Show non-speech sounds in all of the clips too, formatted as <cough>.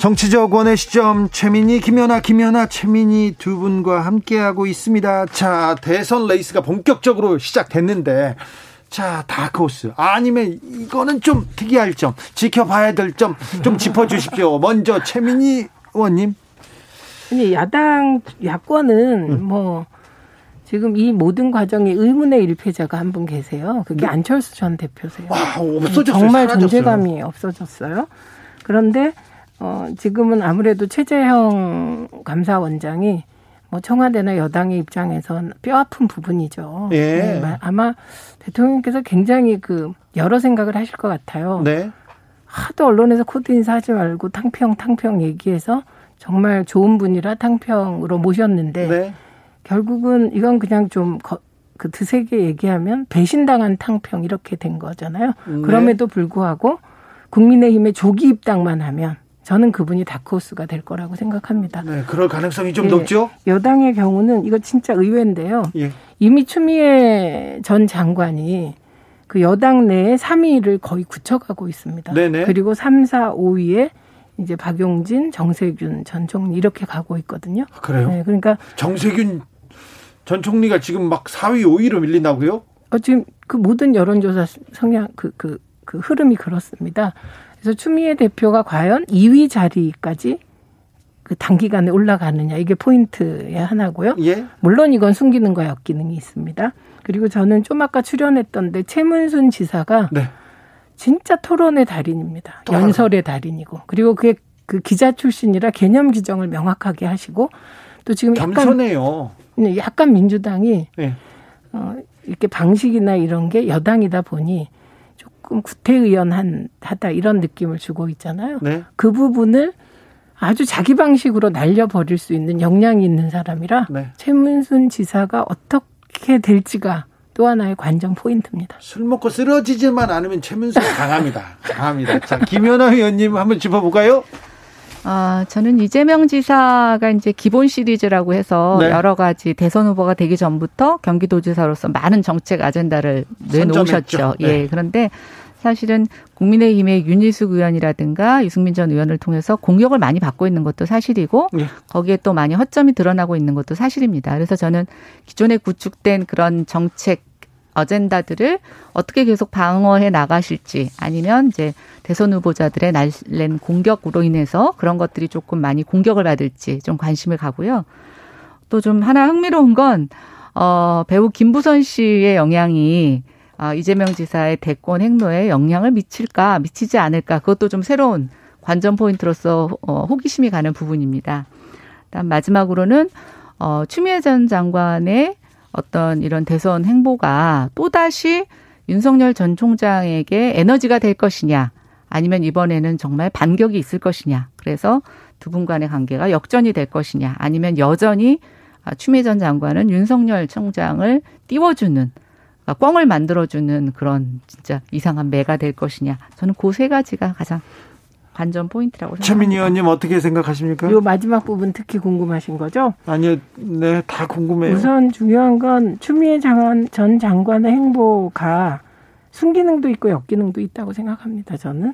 정치적 원의 시점 최민희 김현아 김현아 최민희 두 분과 함께하고 있습니다. 자 대선 레이스가 본격적으로 시작됐는데 자 다크호스 아니면 이거는 좀 특이할 점 지켜봐야 될 점 좀 짚어주십시오. <laughs> 먼저 최민희 의원님. 아니 야당 야권은 음. 뭐 지금 이 모든 과정에 의문의 일패자가 한 분 계세요. 그게 네. 안철수 전 대표세요. 와, 없어졌어요. 정말 사라졌어요. 존재감이 없어졌어요. 그런데 어, 지금은 아무래도 최재형 감사원장이 뭐 청와대나 여당의 입장에선 뼈 아픈 부분이죠. 예. 네, 아마 대통령께서 굉장히 그 여러 생각을 하실 것 같아요. 네. 하도 언론에서 코드 인사하지 말고 탕평 탕평 얘기해서 정말 좋은 분이라 탕평으로 모셨는데 네. 결국은 이건 그냥 좀그 드세게 얘기하면 배신당한 탕평 이렇게 된 거잖아요. 네. 그럼에도 불구하고 국민의힘의 조기 입당만 하면 저는 그분이 다크호스가 될 거라고 생각합니다. 네, 그럴 가능성이 좀 예, 높죠. 여당의 경우는 이거 진짜 의외인데요. 예. 이미 추미애 전 장관이 그 여당 내에 3위를 거의 굳혀가고 있습니다. 네네. 그리고 3, 4, 5위에 이제 박용진, 정세균 전 총리 이렇게 가고 있거든요. 아, 그래요? 네, 그러니까 정세균 전 총리가 지금 막 4위, 5위로 밀린다고요? 어, 지금 그 모든 여론조사 성향 그, 그, 그 흐름이 그렇습니다. 그래서 추미애 대표가 과연 2위 자리까지 그 단기간에 올라가느냐 이게 포인트의 하나고요. 예? 물론 이건 숨기는 거에 역기능이 있습니다. 그리고 저는 좀 아까 출연했던데 최문순 지사가 네. 진짜 토론의 달인입니다. 연설의 달인이고 그리고 그게 그 기자 출신이라 개념 규정을 명확하게 하시고 또 지금 약간 겸손해요. 네, 약간 민주당이 네. 어, 이렇게 방식이나 이런 게 여당이다 보니 조금 구태의연한 하다 이런 느낌을 주고 있잖아요. 네. 그 부분을 아주 자기 방식으로 날려버릴 수 있는 역량이 있는 사람이라 네. 최문순 지사가 어떻게 될지가 또 하나의 관전 포인트입니다. 술 먹고 쓰러지지만 않으면 최문순 강합니다. <laughs> 강합니다. 자, 김연아 의원님 한번 짚어볼까요? 아, 저는 이재명 지사가 이제 기본 시리즈라고 해서 네. 여러 가지 대선 후보가 되기 전부터 경기도지사로서 많은 정책 아젠다를 내놓으셨죠. 네. 예. 그런데 사실은 국민의힘의 윤희숙 의원이라든가 유승민 전 의원을 통해서 공격을 많이 받고 있는 것도 사실이고 네. 거기에 또 많이 허점이 드러나고 있는 것도 사실입니다. 그래서 저는 기존에 구축된 그런 정책 어젠다들을 어떻게 계속 방어해 나가실지 아니면 이제 대선 후보자들의 날랜 공격으로 인해서 그런 것들이 조금 많이 공격을 받을지 좀 관심을 가고요. 또 좀 하나 흥미로운 건 어, 배우 김부선 씨의 영향이 어, 이재명 지사의 대권 행로에 영향을 미칠까 미치지 않을까 그것도 좀 새로운 관전 포인트로서 어, 호기심이 가는 부분입니다. 다음 마지막으로는 어, 추미애 전 장관의 어떤 이런 대선 행보가 또다시 윤석열 전 총장에게 에너지가 될 것이냐 아니면 이번에는 정말 반격이 있을 것이냐 그래서 두 분 간의 관계가 역전이 될 것이냐 아니면 여전히 추미애 전 장관은 윤석열 총장을 띄워주는 그러니까 꽝을 만들어주는 그런 진짜 이상한 매가 될 것이냐 저는 그 세 가지가 가장 관전 포인트라고 생각합니다. 최민희 의원님 어떻게 생각하십니까? 이 마지막 부분 특히 궁금하신 거죠? 아니요, 네, 다 궁금해요. 우선 중요한 건 추미애 장관, 전 장관의 행보가 순기능도 있고 역기능도 있다고 생각합니다. 저는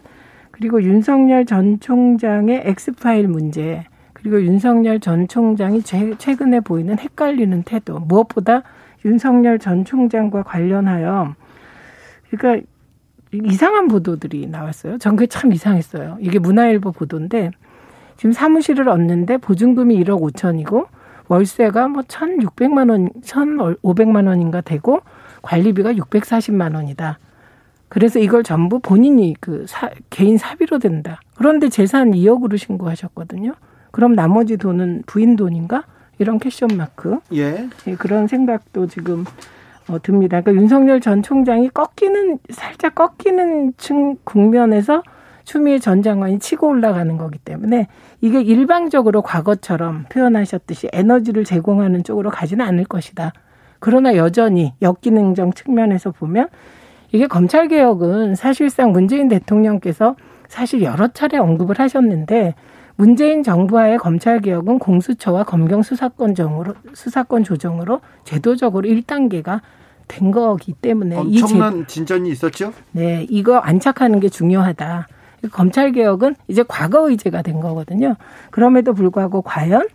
그리고 윤석열 전 총장의 엑스파일 문제 그리고 윤석열 전 총장이 최근에 보이는 헷갈리는 태도 무엇보다 윤석열 전 총장과 관련하여 그러니까 이상한 보도들이 나왔어요. 전 그게 참 이상했어요. 이게 문화일보 보도인데 지금 사무실을 얻는데 보증금이 1억 5천이고 월세가 뭐 1,600만 원, 1,500만 원인가 되고 관리비가 640만 원이다. 그래서 이걸 전부 본인이 그 사, 개인 사비로 된다. 그런데 재산 2억으로 신고하셨거든요. 그럼 나머지 돈은 부인 돈인가? 이런 캐션 마크. 예. 예 그런 생각도 지금 어, 듭니다. 그러니까 윤석열 전 총장이 꺾이는 살짝 꺾이는 층 국면에서 추미애 전 장관이 치고 올라가는 거기 때문에 이게 일방적으로 과거처럼 표현하셨듯이 에너지를 제공하는 쪽으로 가지는 않을 것이다. 그러나 여전히 역기능적 측면에서 보면 이게 검찰 개혁은 사실상 문재인 대통령께서 사실 여러 차례 언급을 하셨는데 문재인 정부와의 검찰 개혁은 공수처와 검경 수사권 정으로 수사권 조정으로 제도적으로 1단계가 된 거기 때문에 엄청난 이 제... 진전이 있었죠? 네, 이거 안착하는 게 중요하다. 검찰 개혁은 이제 과거 의제가 된 거거든요. 그럼에도 불구하고 과연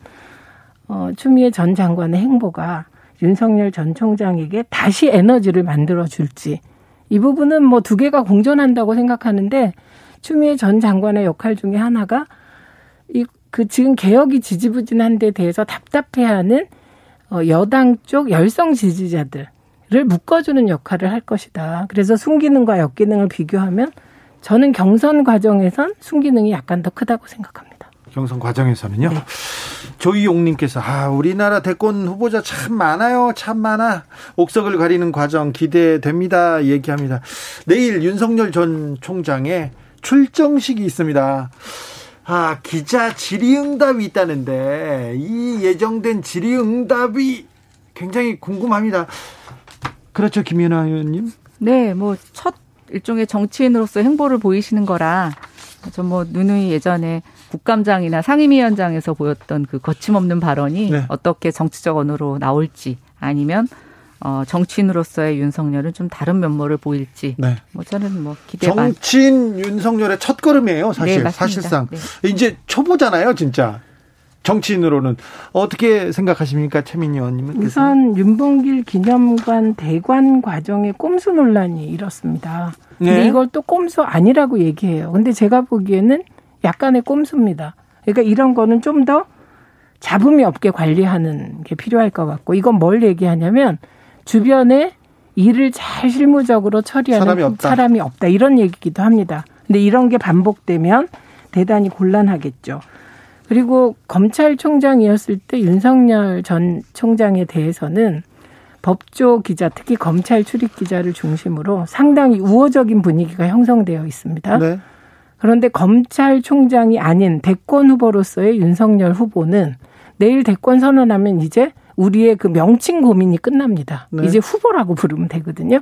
어, 추미애 전 장관의 행보가 윤석열 전 총장에게 다시 에너지를 만들어 줄지 이 부분은 뭐 두 개가 공존한다고 생각하는데 추미애 전 장관의 역할 중에 하나가 이 그 지금 개혁이 지지부진한 데 대해서 답답해하는 어 여당 쪽 열성 지지자들을 묶어주는 역할을 할 것이다. 그래서 순기능과 역기능을 비교하면 저는 경선 과정에선 순기능이 약간 더 크다고 생각합니다. 경선 과정에서는요. 네. 조이용님께서 아 우리나라 대권 후보자 참 많아요, 참 많아. 옥석을 가리는 과정 기대됩니다. 얘기합니다. 내일 윤석열 전 총장의 출정식이 있습니다. 아, 기자 질의응답이 있다는데 이 예정된 질의응답이 굉장히 궁금합니다. 그렇죠, 김연아 의원님? 네, 뭐 첫 일종의 정치인으로서 행보를 보이시는 거라 전뭐 누누이 예전에 국감장이나 상임위원장에서 보였던 그 거침없는 발언이 네. 어떻게 정치적 언어로 나올지 아니면 어, 정치인으로서의 윤석열은 좀 다른 면모를 보일지. 네. 뭐 저는 뭐 기대. 정치인 윤석열의 첫 걸음이에요, 사실. 네, 사실상 네. 이제 초보잖아요, 진짜. 정치인으로는 어떻게 생각하십니까, 최민희 의원님은? 우선 윤봉길 기념관 대관 과정의 꼼수 논란이 일었습니다. 근데 네. 이걸 또 꼼수 아니라고 얘기해요. 근데 제가 보기에는 약간의 꼼수입니다. 그러니까 이런 거는 좀 더 잡음이 없게 관리하는 게 필요할 것 같고 이건 뭘 얘기하냐면 주변에 일을 잘 실무적으로 처리하는 사람이 없다. 사람이 없다. 이런 얘기기도 합니다. 근데 이런 게 반복되면 대단히 곤란하겠죠. 그리고 검찰총장이었을 때 윤석열 전 총장에 대해서는 법조 기자, 특히 검찰 출입 기자를 중심으로 상당히 우호적인 분위기가 형성되어 있습니다. 네. 그런데 검찰총장이 아닌 대권 후보로서의 윤석열 후보는 내일 대권 선언하면 이제 우리의 그 명칭 고민이 끝납니다. 네. 이제 후보라고 부르면 되거든요.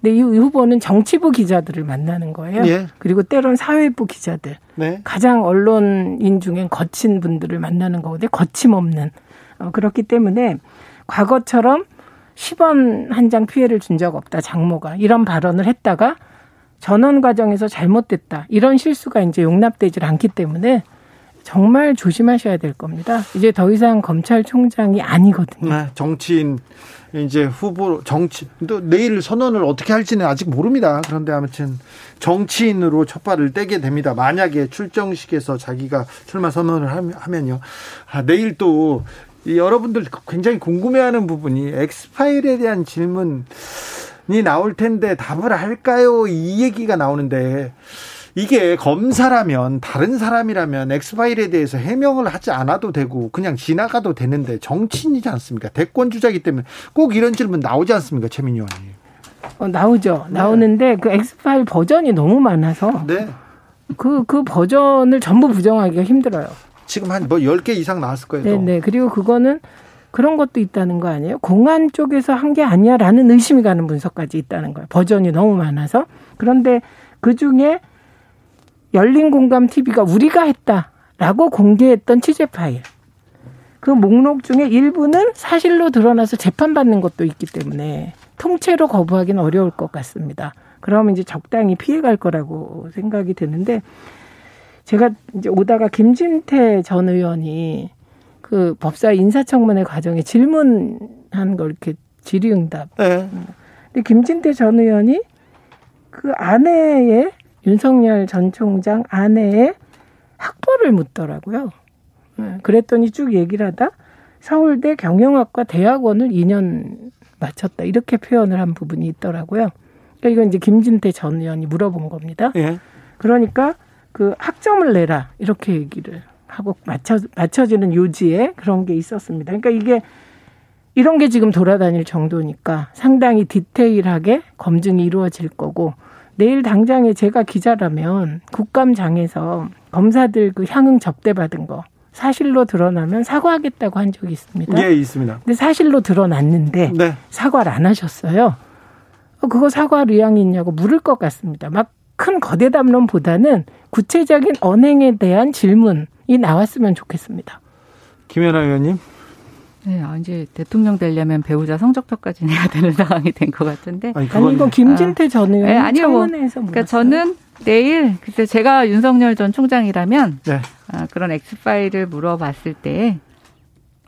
근데 이 후보는 정치부 기자들을 만나는 거예요. 예. 그리고 때론 사회부 기자들. 네. 가장 언론인 중엔 거친 분들을 만나는 거거든요. 거침없는. 어, 그렇기 때문에 과거처럼 10원 한 장 피해를 준 적 없다. 장모가. 이런 발언을 했다가 전원 과정에서 잘못됐다. 이런 실수가 이제 용납되지 않기 때문에 정말 조심하셔야 될 겁니다. 이제 더 이상 검찰총장이 아니거든요. 네, 정치인 이제 후보 정치 또 내일 선언을 어떻게 할지는 아직 모릅니다. 그런데 아무튼 정치인으로 첫 발을 떼게 됩니다. 만약에 출정식에서 자기가 출마 선언을 하면요. 아, 내일 또 여러분들 굉장히 궁금해하는 부분이 엑스파일에 대한 질문이 나올 텐데 답을 할까요? 이 얘기가 나오는데 이게 검사라면 다른 사람이라면 엑스파일에 대해서 해명을 하지 않아도 되고 그냥 지나가도 되는데 정치인이지 않습니까? 대권 주자이기 때문에 꼭 이런 질문 나오지 않습니까? 최민희 의원님. 어, 나오죠. 네. 나오는데 그 엑스파일 버전이 너무 많아서 네. 그, 그 버전을 전부 부정하기가 힘들어요. 지금 한 뭐 10개 이상 나왔을 거예요. 네, 네. 그리고 그거는 그런 것도 있다는 거 아니에요? 공안 쪽에서 한 게 아니야라는 의심이 가는 문서까지 있다는 거예요. 버전이 너무 많아서. 그런데 그 중에 열린 공감 TV가 우리가 했다라고 공개했던 취재 파일. 그 목록 중에 일부는 사실로 드러나서 재판받는 것도 있기 때문에 통째로 거부하기는 어려울 것 같습니다. 그러면 이제 적당히 피해갈 거라고 생각이 드는데 제가 이제 오다가 김진태 전 의원이 그 법사 인사청문회 과정에 질문한 걸 이렇게 질의응답. 네. 근데 김진태 전 의원이 그 아내의 윤석열 전 총장 아내의 학벌을 묻더라고요. 네, 그랬더니 쭉 얘기를 하다 서울대 경영학과 대학원을 2년 마쳤다 이렇게 표현을 한 부분이 있더라고요. 그러니까 이건 이제 김진태 전 의원이 물어본 겁니다. 예. 그러니까 그 학점을 내라 이렇게 얘기를 하고 맞춰 맞춰지는 요지에 그런 게 있었습니다. 그러니까 이게 이런 게 지금 돌아다닐 정도니까 상당히 디테일하게 검증이 이루어질 거고 내일 당장에 제가 기자라면 국감장에서 검사들 그 향응 접대 받은 거 사실로 드러나면 사과하겠다고 한 적이 있습니다. 예, 있습니다. 근데 사실로 드러났는데 네. 사과를 안 하셨어요. 어, 그거 사과할 의향이 있냐고 물을 것 같습니다. 막 큰 거대 담론보다는 구체적인 언행에 대한 질문이 나왔으면 좋겠습니다. 김현아 의원님. 네, 아, 이제 대통령 되려면 배우자 성적표까지 <laughs> 내야 되는 상황이 된 것 같은데. 아니, 아니 이건 김진태 아, 전 의원 네, 아니요, 뭐, 그러니까 저는 내일 그때 제가 윤석열 전 총장이라면 네. 아, 그런 엑스 파일을 물어봤을 때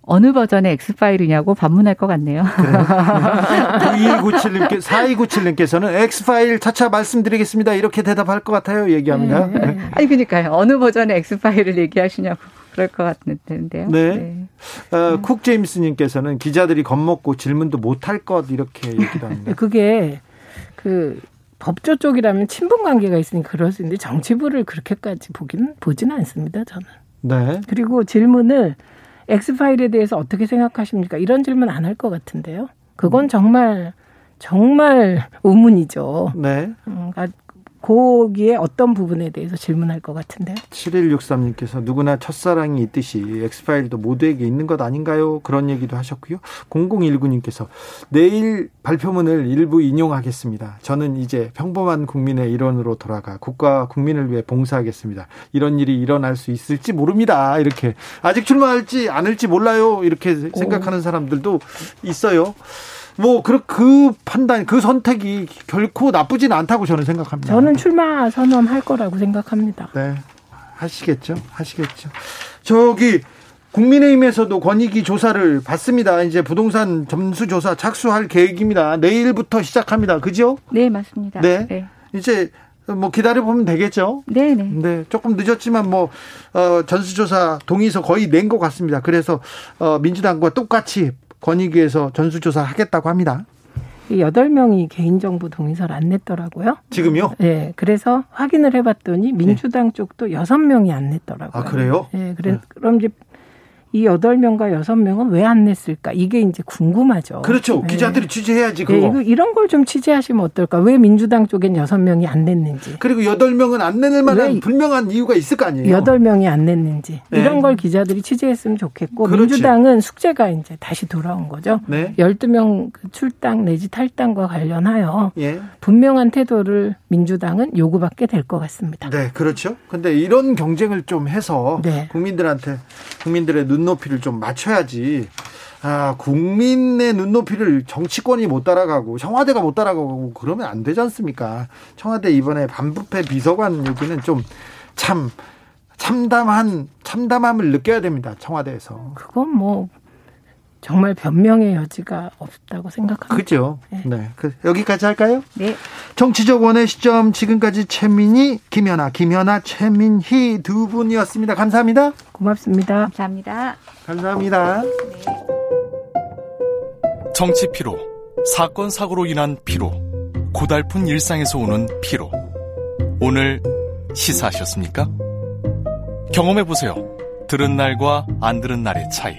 어느 버전의 엑스파일이냐고 반문할 것 같네요. 9297님께, 4297님께서는 엑스파일 차차 말씀드리겠습니다. 이렇게 대답할 것 같아요. 얘기합니다. 네. 네. 아니, 그러니까요. 어느 버전의 엑스파일을 얘기하시냐고. 그럴 것 같은데요. 네. 네. 어, 쿡 제임스님께서는 기자들이 겁먹고 질문도 못할 것 이렇게 얘기도 합니다. <laughs> 그게 그 법조 쪽이라면 친분 관계가 있으니 그럴 수 있는데 정치부를 그렇게까지 보기는 보지는 않습니다. 저는. 네. 그리고 질문을 엑스파일에 대해서 어떻게 생각하십니까? 이런 질문 안 할 것 같은데요. 그건 정말 정말 의문이죠. 네. 음, 거기에 어떤 부분에 대해서 질문할 것 같은데요. 7163님께서 누구나 첫사랑이 있듯이 엑스파일도 모두에게 있는 것 아닌가요? 그런 얘기도 하셨고요. 0019님께서 내일 발표문을 일부 인용하겠습니다. 저는 이제 평범한 국민의 일원으로 돌아가 국가 국민을 위해 봉사하겠습니다. 이런 일이 일어날 수 있을지 모릅니다. 이렇게 아직 출마할지 않을지 몰라요. 이렇게 생각하는 사람들도 있어요. 뭐, 그, 그 판단, 그 선택이 결코 나쁘진 않다고 저는 생각합니다. 저는 출마 선언할 거라고 생각합니다. 네. 하시겠죠? 하시겠죠. 저기, 국민의힘에서도 권익위 조사를 받습니다. 이제 부동산 점수 조사 착수할 계획입니다. 내일부터 시작합니다. 그죠? 네, 맞습니다. 네. 네. 이제 뭐 기다려 보면 되겠죠. 네, 네. 네, 조금 늦었지만 뭐 어, 전수조사 동의서 거의 낸 것 같습니다. 그래서 어, 민주당과 똑같이 권익위에서 전수조사 하겠다고 합니다. 여덟 명이 개인정보 동의서를 안 냈더라고요. 지금요? 네. 그래서 확인을 해봤더니 민주당 네. 쪽도 여섯 명이 안 냈더라고요. 아, 그래요? 네. 그래, 네. 그럼 이제 이 여덟 명과 여섯 명은 왜 안 냈을까? 이게 이제 궁금하죠. 그렇죠. 네. 기자들이 취재해야지 그거. 네, 이런 걸 좀 취재하시면 어떨까? 왜 민주당 쪽엔 여섯 명이 안 냈는지. 그리고 여덟 명은 안 내는 만한 분명한 이유가 있을 거 아니에요. 여덟 명이 안 냈는지. 네. 이런 걸 기자들이 취재했으면 좋겠고 그렇지. 민주당은 숙제가 이제 다시 돌아온 거죠. 네. 열두 명그 출당 내지 탈당과 관련하여 예. 분명한 태도를 민주당은 요구받게 될 것 같습니다. 네, 그렇죠. 근데 이런 경쟁을 좀 해서 네. 국민들한테 국민들의 눈 눈높이를 좀 맞춰야지. 아, 국민의 눈높이를 정치권이 못 따라가고 청와대가 못 따라가고 그러면 안 되지 않습니까? 청와대 이번에 반부패 비서관 얘기는 좀 참 참담한 참담함을 느껴야 됩니다. 청와대에서. 그건 뭐 정말 변명의 여지가 없다고 생각합니다. 그죠. 네. 네. 그, 여기까지 할까요? 네. 정치적 원의 시점 지금까지 최민희, 김연아, 김연아, 최민희 두 분이었습니다. 감사합니다. 고맙습니다. 감사합니다. 감사합니다. 네. 정치 피로, 사건 사고로 인한 피로, 고달픈 일상에서 오는 피로. 오늘 시사하셨습니까? 경험해 보세요. 들은 날과 안 들은 날의 차이.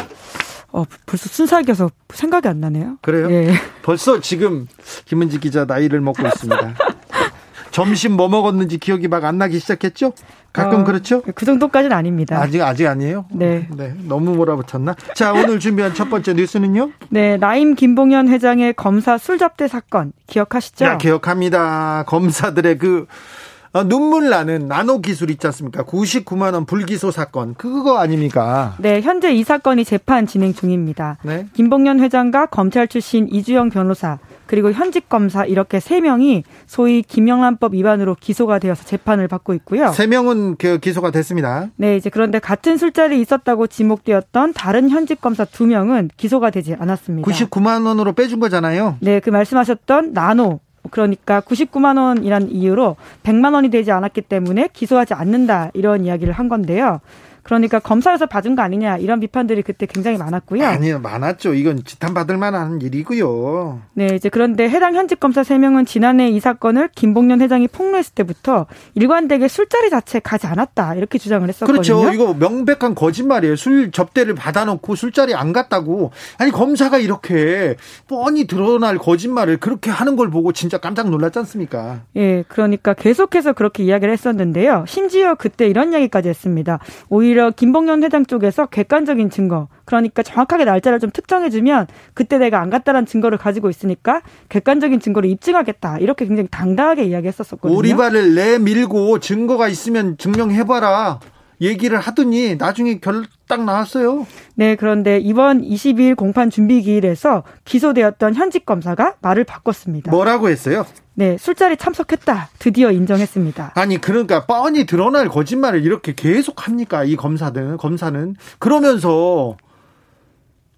어, 벌써 순삭이어서 생각이 안 나네요. 그래요? 예. 벌써 지금 김은지 기자 나이를 먹고 있습니다. <laughs> 점심 뭐 먹었는지 기억이 막 안 나기 시작했죠? 가끔 어, 그렇죠? 그 정도까지는 아닙니다. 아직 아직 아니에요? 네. 네. 너무 몰아붙였나? 자, 오늘 준비한 첫 번째 뉴스는요? 네, 나임 김봉현 회장의 검사 술잡대 사건 기억하시죠? 야, 기억합니다. 검사들의 그 어, 눈물 나는 나노 기술 있지 않습니까? 99만 원 불기소 사건 그거 아닙니까? 네, 현재 이 사건이 재판 진행 중입니다. 네. 김봉년 회장과 검찰 출신 이주영 변호사 그리고 현직 검사 이렇게 세 명이 소위 김영란법 위반으로 기소가 되어서 재판을 받고 있고요. 세 명은 그 기소가 됐습니다. 네, 이제 그런데 같은 술자리에 있었다고 지목되었던 다른 현직 검사 두 명은 기소가 되지 않았습니다. 99만 원으로 빼준 거잖아요. 네, 그 말씀하셨던 나노 그러니까 99만 원이란 이유로 100만 원이 되지 않았기 때문에 기소하지 않는다 이런 이야기를 한 건데요. 그러니까 검사에서 받은 거 아니냐 이런 비판들이 그때 굉장히 많았고요. 아니요, 많았죠. 이건 지탄받을 만한 일이고요. 네, 이제 그런데 해당 현직 검사 3명은 지난해 이 사건을 김봉년 회장이 폭로했을 때부터 일관되게 술자리 자체 가지 않았다 이렇게 주장을 했었거든요. 그렇죠. 이거 명백한 거짓말이에요. 술 접대를 받아놓고 술자리 안 갔다고. 아니 검사가 이렇게 뻔히 드러날 거짓말을 그렇게 하는 걸 보고 진짜 깜짝 놀랐지 않습니까? 예, 그러니까 계속해서 그렇게 이야기를 했었는데요. 심지어 그때 이런 이야기까지 했습니다. 오히려 김봉현 회장 쪽에서 객관적인 증거, 그러니까 정확하게 날짜를 좀 특정해주면 그때 내가 안 갔다라는 증거를 가지고 있으니까 객관적인 증거를 입증하겠다. 이렇게 굉장히 당당하게 이야기했었거든요. 오리발을 내밀고 증거가 있으면 증명해봐라. 얘기를 하더니 나중에 결 딱 나왔어요. 네, 그런데 이번 22일 공판 준비 기일에서 기소되었던 현직 검사가 말을 바꿨습니다. 뭐라고 했어요? 네, 술자리 참석했다. 드디어 인정했습니다. 아니, 그러니까 뻔히 드러날 거짓말을 이렇게 계속 합니까? 이 검사들, 검사는. 그러면서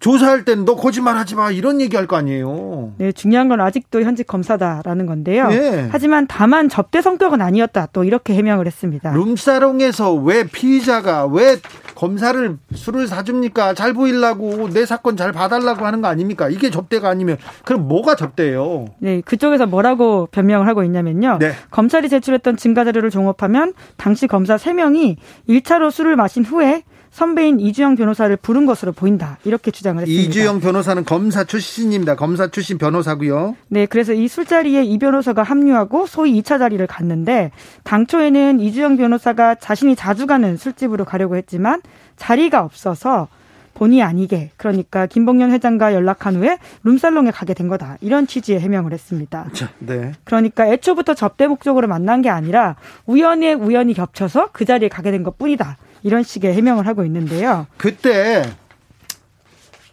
조사할 땐너 거짓말 하지 마 이런 얘기할 거 아니에요. 네, 중요한 건 아직도 현직 검사다라는 건데요. 네. 하지만 다만 접대 성격은 아니었다. 또 이렇게 해명을 했습니다. 룸사롱에서 왜 피의자가 왜 검사를 술을 사줍니까? 잘 보이려고 내 사건 잘 봐달라고 하는 거 아닙니까? 이게 접대가 아니면 그럼 뭐가 접대예요? 네, 그쪽에서 뭐라고 변명을 하고 있냐면요. 네. 검찰이 제출했던 증거 자료를 종합하면 당시 검사 3명이 1차로 술을 마신 후에 선배인 이주영 변호사를 부른 것으로 보인다. 이렇게 주장을 했습니다. 이주영 변호사는 검사 출신입니다. 검사 출신 변호사고요. 네, 그래서 이 술자리에 이 변호사가 합류하고 소위 2차 자리를 갔는데 당초에는 이주영 변호사가 자신이 자주 가는 술집으로 가려고 했지만 자리가 없어서 본의 아니게 그러니까 김봉년 회장과 연락한 후에 룸살롱에 가게 된 거다 이런 취지의 해명을 했습니다. 네. 그러니까 애초부터 접대 목적으로 만난 게 아니라 우연에 우연히 겹쳐서 그 자리에 가게 된 것뿐이다. 이런 식의 해명을 하고 있는데요. 그때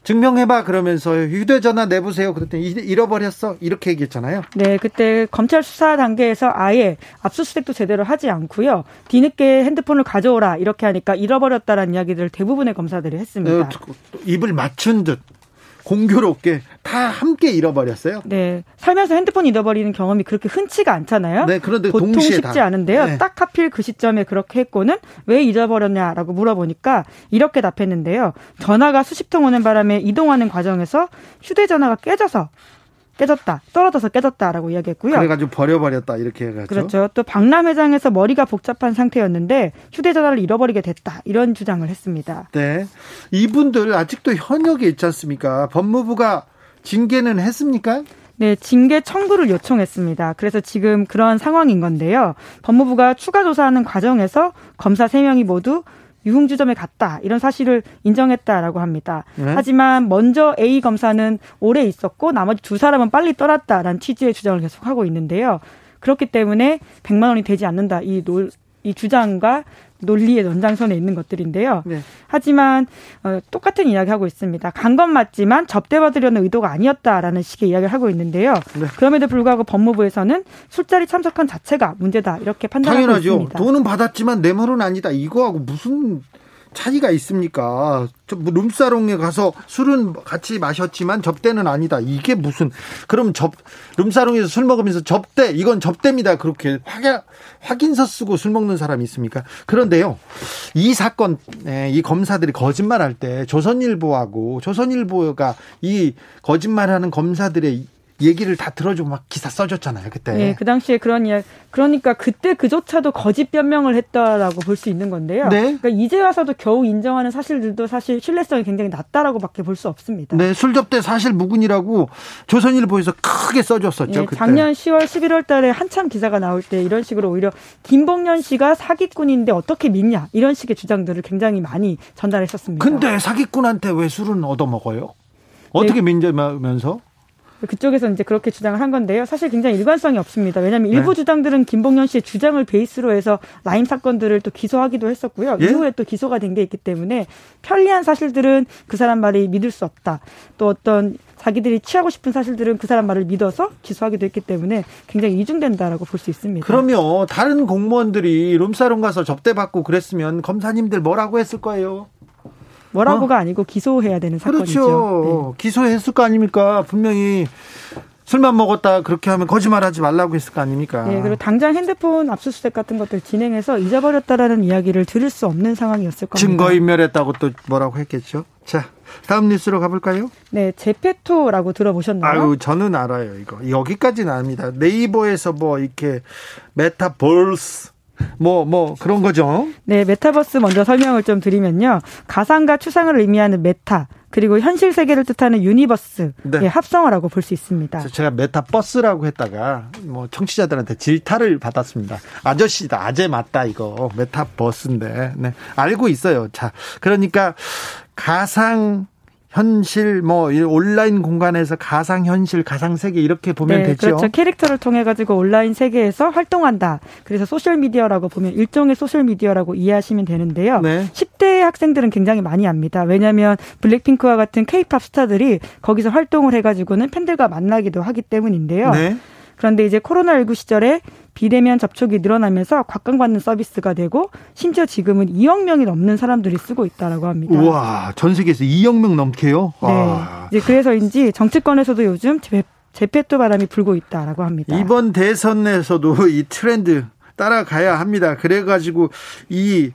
증명해봐 그러면서 휴대전화 내보세요. 그랬더니 잃어버렸어 이렇게 얘기했잖아요. 네, 그때 검찰 수사 단계에서 아예 압수수색도 제대로 하지 않고요. 뒤늦게 핸드폰을 가져오라 이렇게 하니까 잃어버렸다라는 이야기들을 대부분의 검사들이 했습니다. 어, 입을 맞춘 듯 공교롭게 다 함께 잃어버렸어요. 네. 살면서 핸드폰 잃어버리는 경험이 그렇게 흔치가 않잖아요. 네, 그런데 보통 쉽지 다. 않은데요. 네. 딱 하필 그 시점에 그렇게 했고는 왜 잊어버렸냐라고 물어보니까 이렇게 답했는데요. 전화가 수십 통 오는 바람에 이동하는 과정에서 휴대전화가 깨져서 깨졌다. 떨어져서 깨졌다라고 이야기했고요. 그래가지고 버려버렸다 이렇게 해가지고. 그렇죠. 또 박람 회장에서 머리가 복잡한 상태였는데 휴대전화를 잃어버리게 됐다. 이런 주장을 했습니다. 네. 이분들 아직도 현역에 있지 않습니까? 법무부가 징계는 했습니까? 네, 징계 청구를 요청했습니다. 그래서 지금 그런 상황인 건데요. 법무부가 추가 조사하는 과정에서 검사 3명이 모두 유흥주점에 갔다 이런 사실을 인정했다라고 합니다. 네? 하지만 먼저 A 검사는 오래 있었고 나머지 두 사람은 빨리 떠났다라는 취지의 주장을 계속하고 있는데요. 그렇기 때문에 100만 원이 되지 않는다. 이, 놀, 이 주장과 논리의 연장선에 있는 것들인데요. 네. 하지만 어, 똑같은 이야기하고 있습니다. 간 건 맞지만 접대받으려는 의도가 아니었다라는 식의 이야기를 하고 있는데요. 네. 그럼에도 불구하고 법무부에서는 술자리 참석한 자체가 문제다 이렇게 판단하고 당연하죠. 있습니다. 돈은 받았지만 뇌물은 아니다. 이거하고 무슨 차이가 있습니까? 뭐 룸사롱에 가서 술은 같이 마셨지만 접대는 아니다. 이게 무슨 그럼 접 룸사롱에서 술 먹으면서 접대 이건 접대입니다. 그렇게 확인 확인서 쓰고 술 먹는 사람이 있습니까? 그런데요. 이 사건 이 검사들이 거짓말할 때 조선일보하고 조선일보가 이 거짓말하는 검사들의 얘기를 다 들어주고 막 기사 써줬잖아요 그때. 네, 그 당시에 그런 이야기. 그러니까 그때 그조차도 거짓 변명을 했다라고 볼 수 있는 건데요. 네. 그러니까 이제 와서도 겨우 인정하는 사실들도 사실 신뢰성이 굉장히 낮다라고,밖에 볼 수 없습니다. 네, 술 접대 사실 무근이라고 조선일보에서 크게 써줬었죠. 네, 작년 10월, 11월달에 한참 기사가 나올 때 이런 식으로 오히려 김봉년 씨가 사기꾼인데 어떻게 믿냐 이런 식의 주장들을 굉장히 많이 전달했었습니다. 근데 사기꾼한테 왜 술은 얻어 먹어요? 어떻게 네. 민재면서? 그쪽에서 이제 그렇게 주장을 한 건데요. 사실 굉장히 일관성이 없습니다. 왜냐하면 네. 일부 주장들은 김봉현 씨의 주장을 베이스로 해서 라임 사건들을 또 기소하기도 했었고요. 예? 이후에 또 기소가 된 게 있기 때문에 편리한 사실들은 그 사람 말이 믿을 수 없다. 또 어떤 자기들이 취하고 싶은 사실들은 그 사람 말을 믿어서 기소하기도 했기 때문에 굉장히 이중된다라고 볼 수 있습니다. 그럼요. 다른 공무원들이 룸사롱 가서 접대받고 그랬으면 검사님들 뭐라고 했을 거예요? 뭐라고가 어? 아니고 기소해야 되는 사건이죠. 그렇죠. 네. 기소했을 거 아닙니까? 분명히 술만 먹었다 그렇게 하면 거짓말하지 말라고 했을 거 아닙니까? 네, 그리고 당장 핸드폰 압수수색 같은 것들 진행해서 잊어버렸다라는 이야기를 들을 수 없는 상황이었을 겁니다. 증거 인멸했다고 또 뭐라고 했겠죠? 자, 다음 뉴스로 가볼까요? 네, 제페토라고 들어보셨나요? 아유, 저는 알아요, 이거. 여기까지는 압니다. 네이버에서 뭐, 이렇게, 메타볼스, 뭐, 뭐, 그런 거죠. 네, 메타버스 먼저 설명을 좀 드리면요. 가상과 추상을 의미하는 meta, 그리고 현실 세계를 뜻하는 universe의 네. 합성어라고 볼 수 있습니다. 제가 메타버스라고 했다가 뭐 청취자들한테 질타를 받았습니다. 아저씨다, 아재 맞다 이거 메타버스인데, 네 알고 있어요. 자, 그러니까 가상 현실 뭐 온라인 공간에서 가상 현실 가상 세계 이렇게 보면 네, 되죠. 그렇죠. 캐릭터를 통해 가지고 온라인 세계에서 활동한다. 그래서 소셜 미디어라고 보면 일종의 소셜 미디어라고 이해하시면 되는데요. 네. 10대 학생들은 굉장히 많이 압니다. 왜냐하면 블랙핑크와 같은 케이팝 스타들이 거기서 활동을 해 가지고는 팬들과 만나기도 하기 때문인데요. 네. 그런데 이제 코로나19 시절에 비대면 접촉이 늘어나면서 각광받는 서비스가 되고 심지어 지금은 2억 명이 넘는 사람들이 쓰고 있다라고 합니다. 우와, 전 세계에서 2억 명 넘게요? 네. 와. 이제 그래서인지 정치권에서도 요즘 제페토 바람이 불고 있다라고 합니다. 이번 대선에서도 이 트렌드 따라가야 합니다. 그래가지고 이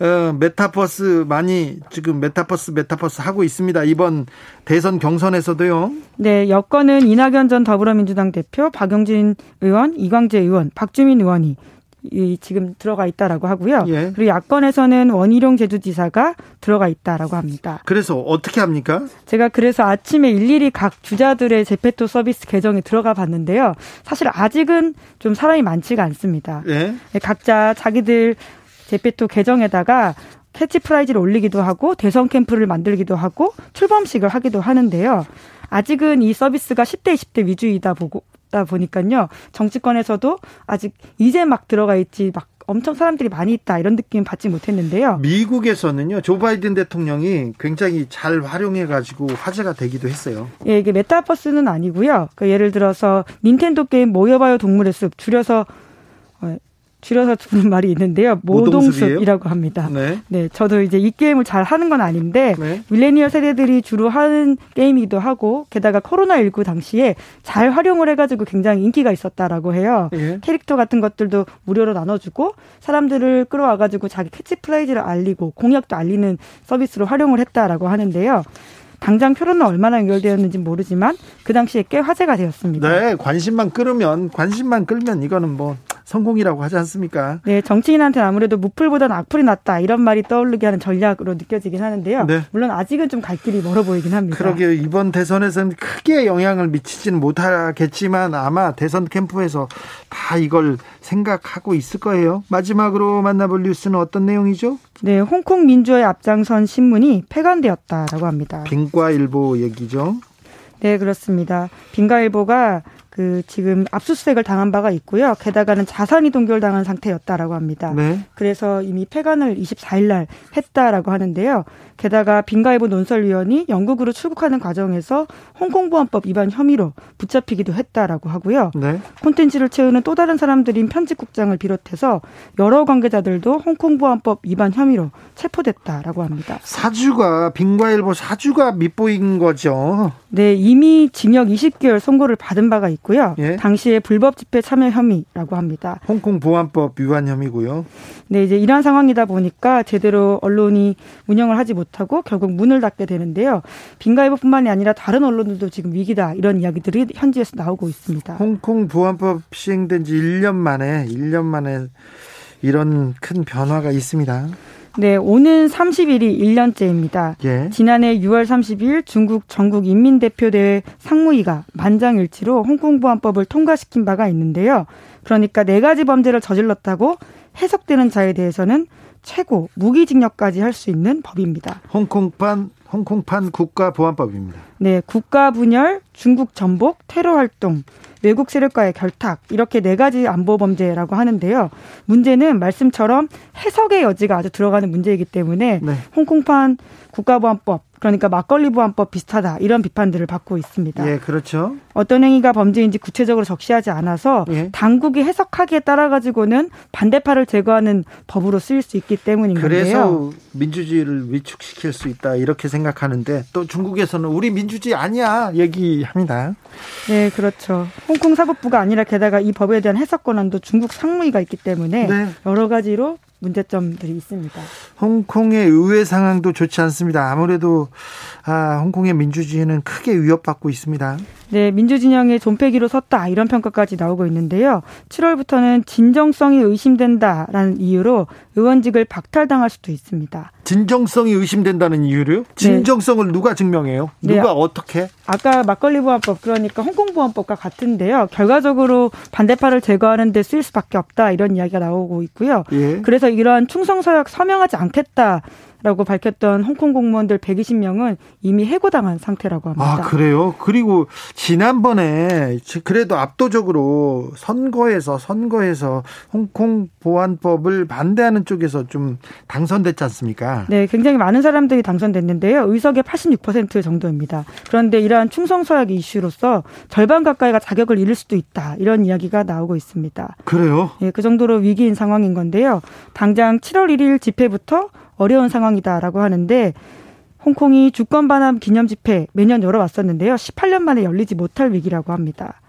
어, 메타버스 많이 지금 메타버스 메타버스 하고 있습니다. 이번 대선 경선에서도요. 네, 여권은 이낙연 전 더불어민주당 대표, 박용진 의원, 이광재 의원, 박주민 의원이 이 지금 들어가 있다라고 하고요. 예. 그리고 야권에서는 원희룡 제주지사가 들어가 있다라고 합니다. 그래서 어떻게 합니까? 제가 그래서 아침에 일일이 각 주자들의 제페토 서비스 계정에 들어가 봤는데요. 사실 아직은 좀 사람이 많지가 않습니다. 예. 네, 각자 자기들 제페토 계정에다가 캐치프레이즈를 올리기도 하고 대선 캠프를 만들기도 하고 출범식을 하기도 하는데요. 아직은 이 서비스가 10대, 20대 위주이다 보고 다 보니까요. 정치권에서도 아직 이제 막 들어가 있지 막 엄청 사람들이 많이 있다 이런 느낌 받지 못했는데요. 미국에서는요 조 바이든 대통령이 굉장히 잘 활용해 가지고 화제가 되기도 했어요. 예, 이게 메타버스는 아니고요. 그 예를 들어서 닌텐도 게임 모여봐요 동물의 숲 줄여서 어, 줄여서 주는 말이 있는데요. 모동숲이라고 합니다. 네. 네. 저도 이제 이 게임을 잘 하는 건 아닌데 네. 밀레니얼 세대들이 주로 하는 게임이기도 하고 게다가 코로나19 당시에 잘 활용을 해가지고 굉장히 인기가 있었다라고 해요. 네. 캐릭터 같은 것들도 무료로 나눠주고 사람들을 끌어와가지고 자기 캐치프레이즈를 알리고 공약도 알리는 서비스로 활용을 했다라고 하는데요. 당장 표로는 얼마나 연결되었는지 모르지만 그 당시에 꽤 화제가 되었습니다. 네, 관심만 끌으면 관심만 끌면 이거는 뭐 성공이라고 하지 않습니까? 네, 정치인한테는 아무래도 무플보다는 악플이 낫다 이런 말이 떠오르게 하는 전략으로 느껴지긴 하는데요. 네. 물론 아직은 좀 갈 길이 멀어 보이긴 합니다. 그러게요. 이번 대선에서는 크게 영향을 미치지는 못하겠지만 아마 대선 캠프에서 다 이걸 생각하고 있을 거예요. 마지막으로 만나볼 뉴스는 어떤 내용이죠? 네, 홍콩 민주화의 앞장선 신문이 폐간되었다라고 합니다. 빈과일보 얘기죠. 네, 그렇습니다. 빈과일보가 그 지금 압수수색을 당한 바가 있고요. 게다가는 자산이 동결당한 상태였다라고 합니다. 네. 그래서 이미 폐간을 24일 날 했다라고 하는데요. 게다가 빈가일보 논설위원이 영국으로 출국하는 과정에서 홍콩 보안법 위반 혐의로 붙잡히기도 했다라고 하고요. 네. 콘텐츠를 채우는 또 다른 사람들인 편집국장을 비롯해서 여러 관계자들도 홍콩 보안법 위반 혐의로 체포됐다라고 합니다. 사주가 빈과일보 사주가 밑보인 거죠. 네, 이미 징역 20개월 선고를 받은 바가 있고 요. 예? 당시에 불법 집회 참여 혐의라고 합니다. 홍콩 보안법 위반 혐의고요. 네, 이제 이러한 상황이다 보니까 제대로 언론이 운영을 하지 못 못하고 결국 문을 닫게 되는데요. 빈가일보뿐만이 아니라 다른 언론들도 지금 위기다 이런 이야기들이 현지에서 나오고 있습니다. 홍콩 보안법 시행된 지 1년 만에 1년 만에 이런 큰 변화가 있습니다. 네, 오는 30일이 1년째입니다. 예. 지난해 6월 30일 중국 전국 인민대표대회 상무위가 만장일치로 홍콩보안법을 통과시킨 바가 있는데요. 그러니까 네 가지 범죄를 저질렀다고 해석되는 자에 대해서는 최고 무기징역까지 할 수 있는 법입니다. 홍콩판 홍콩판 국가보안법입니다. 네, 국가 분열, 중국 전복, 테러 활동, 외국 세력과의 결탁 이렇게 네 가지 안보 범죄라고 하는데요. 문제는 말씀처럼 해석의 여지가 아주 들어가는 문제이기 때문에 네. 홍콩판 국가보안법 그러니까 막걸리 보안법 비슷하다 이런 비판들을 받고 있습니다. 예, 그렇죠. 어떤 행위가 범죄인지 구체적으로 적시하지 않아서 예. 당국이 해석하기에 따라 가지고는 반대파를 제거하는 법으로 쓰일 수 있기 때문인 그래서. 민주주의를 위축시킬 수 있다 이렇게 생각. 생각하는데 또 중국에서는 우리 민주주의 아니야 얘기합니다. 네, 그렇죠. 홍콩 사법부가 아니라 게다가 이 법에 대한 해석 권한도 중국 상무위가 있기 때문에 네. 여러 가지로 문제점들이 있습니다. 홍콩의 의회 상황도 좋지 않습니다. 아무래도 아, 홍콩의 민주주의는 크게 위협받고 있습니다. 네, 민주진영의 존폐기로 섰다 이런 평가까지 나오고 있는데요. 7월부터는 진정성이 의심된다라는 이유로 의원직을 박탈당할 수도 있습니다. 진정성이 의심된다는 이유로요? 네. 진정성을 네. 누가 증명해요? 네. 누가 네. 어떻게? 아까 막걸리 보안법 그러니까 홍콩 보안법과 같은데요. 결과적으로 반대파를 제거하는 데 쓰일 수밖에 없다 이런 이야기가 나오고 있고요. 예. 그래서 이러한 충성서약 서명하지 않겠다. 라고 밝혔던 홍콩 공무원들 120명은 이미 해고당한 상태라고 합니다. 아, 그래요? 그리고 지난번에 그래도 압도적으로 선거에서 선거에서 홍콩 보안법을 반대하는 쪽에서 좀 당선됐지 않습니까? 네, 굉장히 많은 사람들이 당선됐는데요. 의석의 86% 정도입니다. 그런데 이러한 충성 서약 이슈로서 절반 가까이가 자격을 잃을 수도 있다. 이런 이야기가 나오고 있습니다. 그래요? 예, 그 정도로 위기인 상황인 건데요. 당장 7월 1일 집회부터 어려운 상황이다라고 하는데 홍콩이 주권 반환 기념 집회 매년 열어왔었는데요. 18년 만에 열리지 못할 위기라고 합니다.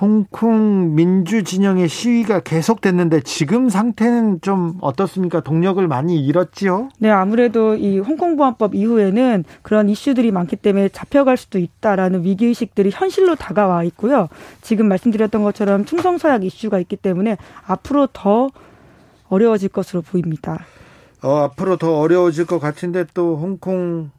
홍콩 민주 진영의 시위가 계속됐는데 지금 상태는 좀 어떻습니까? 동력을 많이 잃었지요? 네, 아무래도 이 홍콩 보안법 이후에는 그런 이슈들이 많기 때문에 잡혀갈 수도 있다라는 위기 의식들이 현실로 다가와 있고요. 지금 말씀드렸던 것처럼 충성서약 이슈가 있기 때문에 앞으로 더 어려워질 것으로 보입니다. 어, 앞으로 더 어려워질 것 같은데 또 홍콩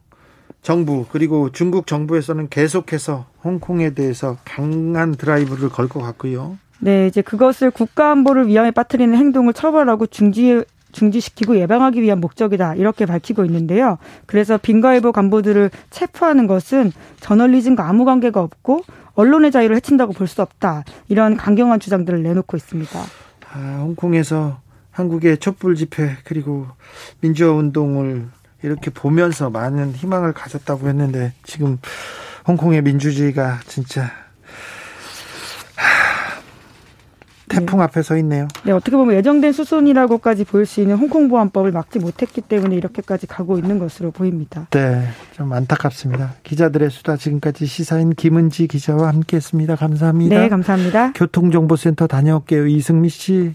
정부 그리고 중국 정부에서는 계속해서 홍콩에 대해서 강한 드라이브를 걸 것 같고요. 네, 이제 그것을 국가 안보를 위험에 빠뜨리는 행동을 처벌하고 중지 중지시키고 예방하기 위한 목적이다 이렇게 밝히고 있는데요. 그래서 빈과일보 간부들을 체포하는 것은 저널리즘과 아무 관계가 없고 언론의 자유를 해친다고 볼 수 없다 이런 강경한 주장들을 내놓고 있습니다. 아, 홍콩에서 한국의 촛불 집회 그리고 민주화 운동을 이렇게 보면서 많은 희망을 가졌다고 했는데 지금 홍콩의 민주주의가 진짜 태풍 네. 앞에 서 있네요. 네, 어떻게 보면 예정된 수순이라고까지 보일 수 있는 홍콩 보안법을 막지 못했기 때문에 이렇게까지 가고 있는 것으로 보입니다. 네, 좀 안타깝습니다. 기자들의 수다 지금까지 시사인 김은지 기자와 함께했습니다. 감사합니다. 네, 감사합니다. 교통정보센터 다녀올게요. 이승미 씨.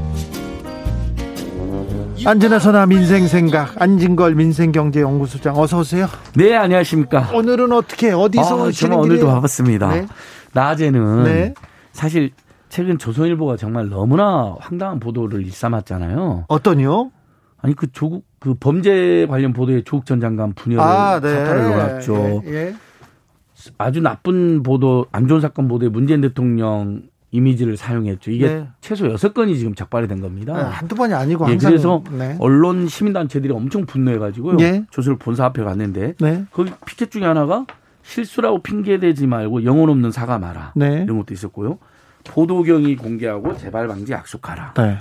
안전하 선화 민생생각 안진걸 민생경제연구소장 어서 오세요. 네 안녕하십니까. 오늘은 어떻게 어디서 아, 저는 오늘도 바빴습니다. 네. 낮에는 네. 사실 최근 조선일보가 정말 너무나 황당한 보도를 일삼았잖아요. 어떤요? 아니 그 조국 그 범죄 관련 보도에 조국 전 장관 분열을 아, 네. 사탈을 놓았죠. 예, 예. 아주 나쁜 보도, 안 좋은 사건 보도에 문재인 대통령 이미지를 사용했죠. 이게 네. 최소 여섯 건이 지금 적발이 된 겁니다. 네, 한두 번이 아니고 예, 항상. 그래서 네. 언론 시민단체들이 엄청 분노해가지고요. 예. 조설 본사 앞에 갔는데 네. 거기 피켓 중에 하나가 실수라고 핑계대지 말고 영혼 없는 사과 마라. 네. 이런 것도 있었고요. 보도경위 공개하고 재발 방지 약속하라. 네.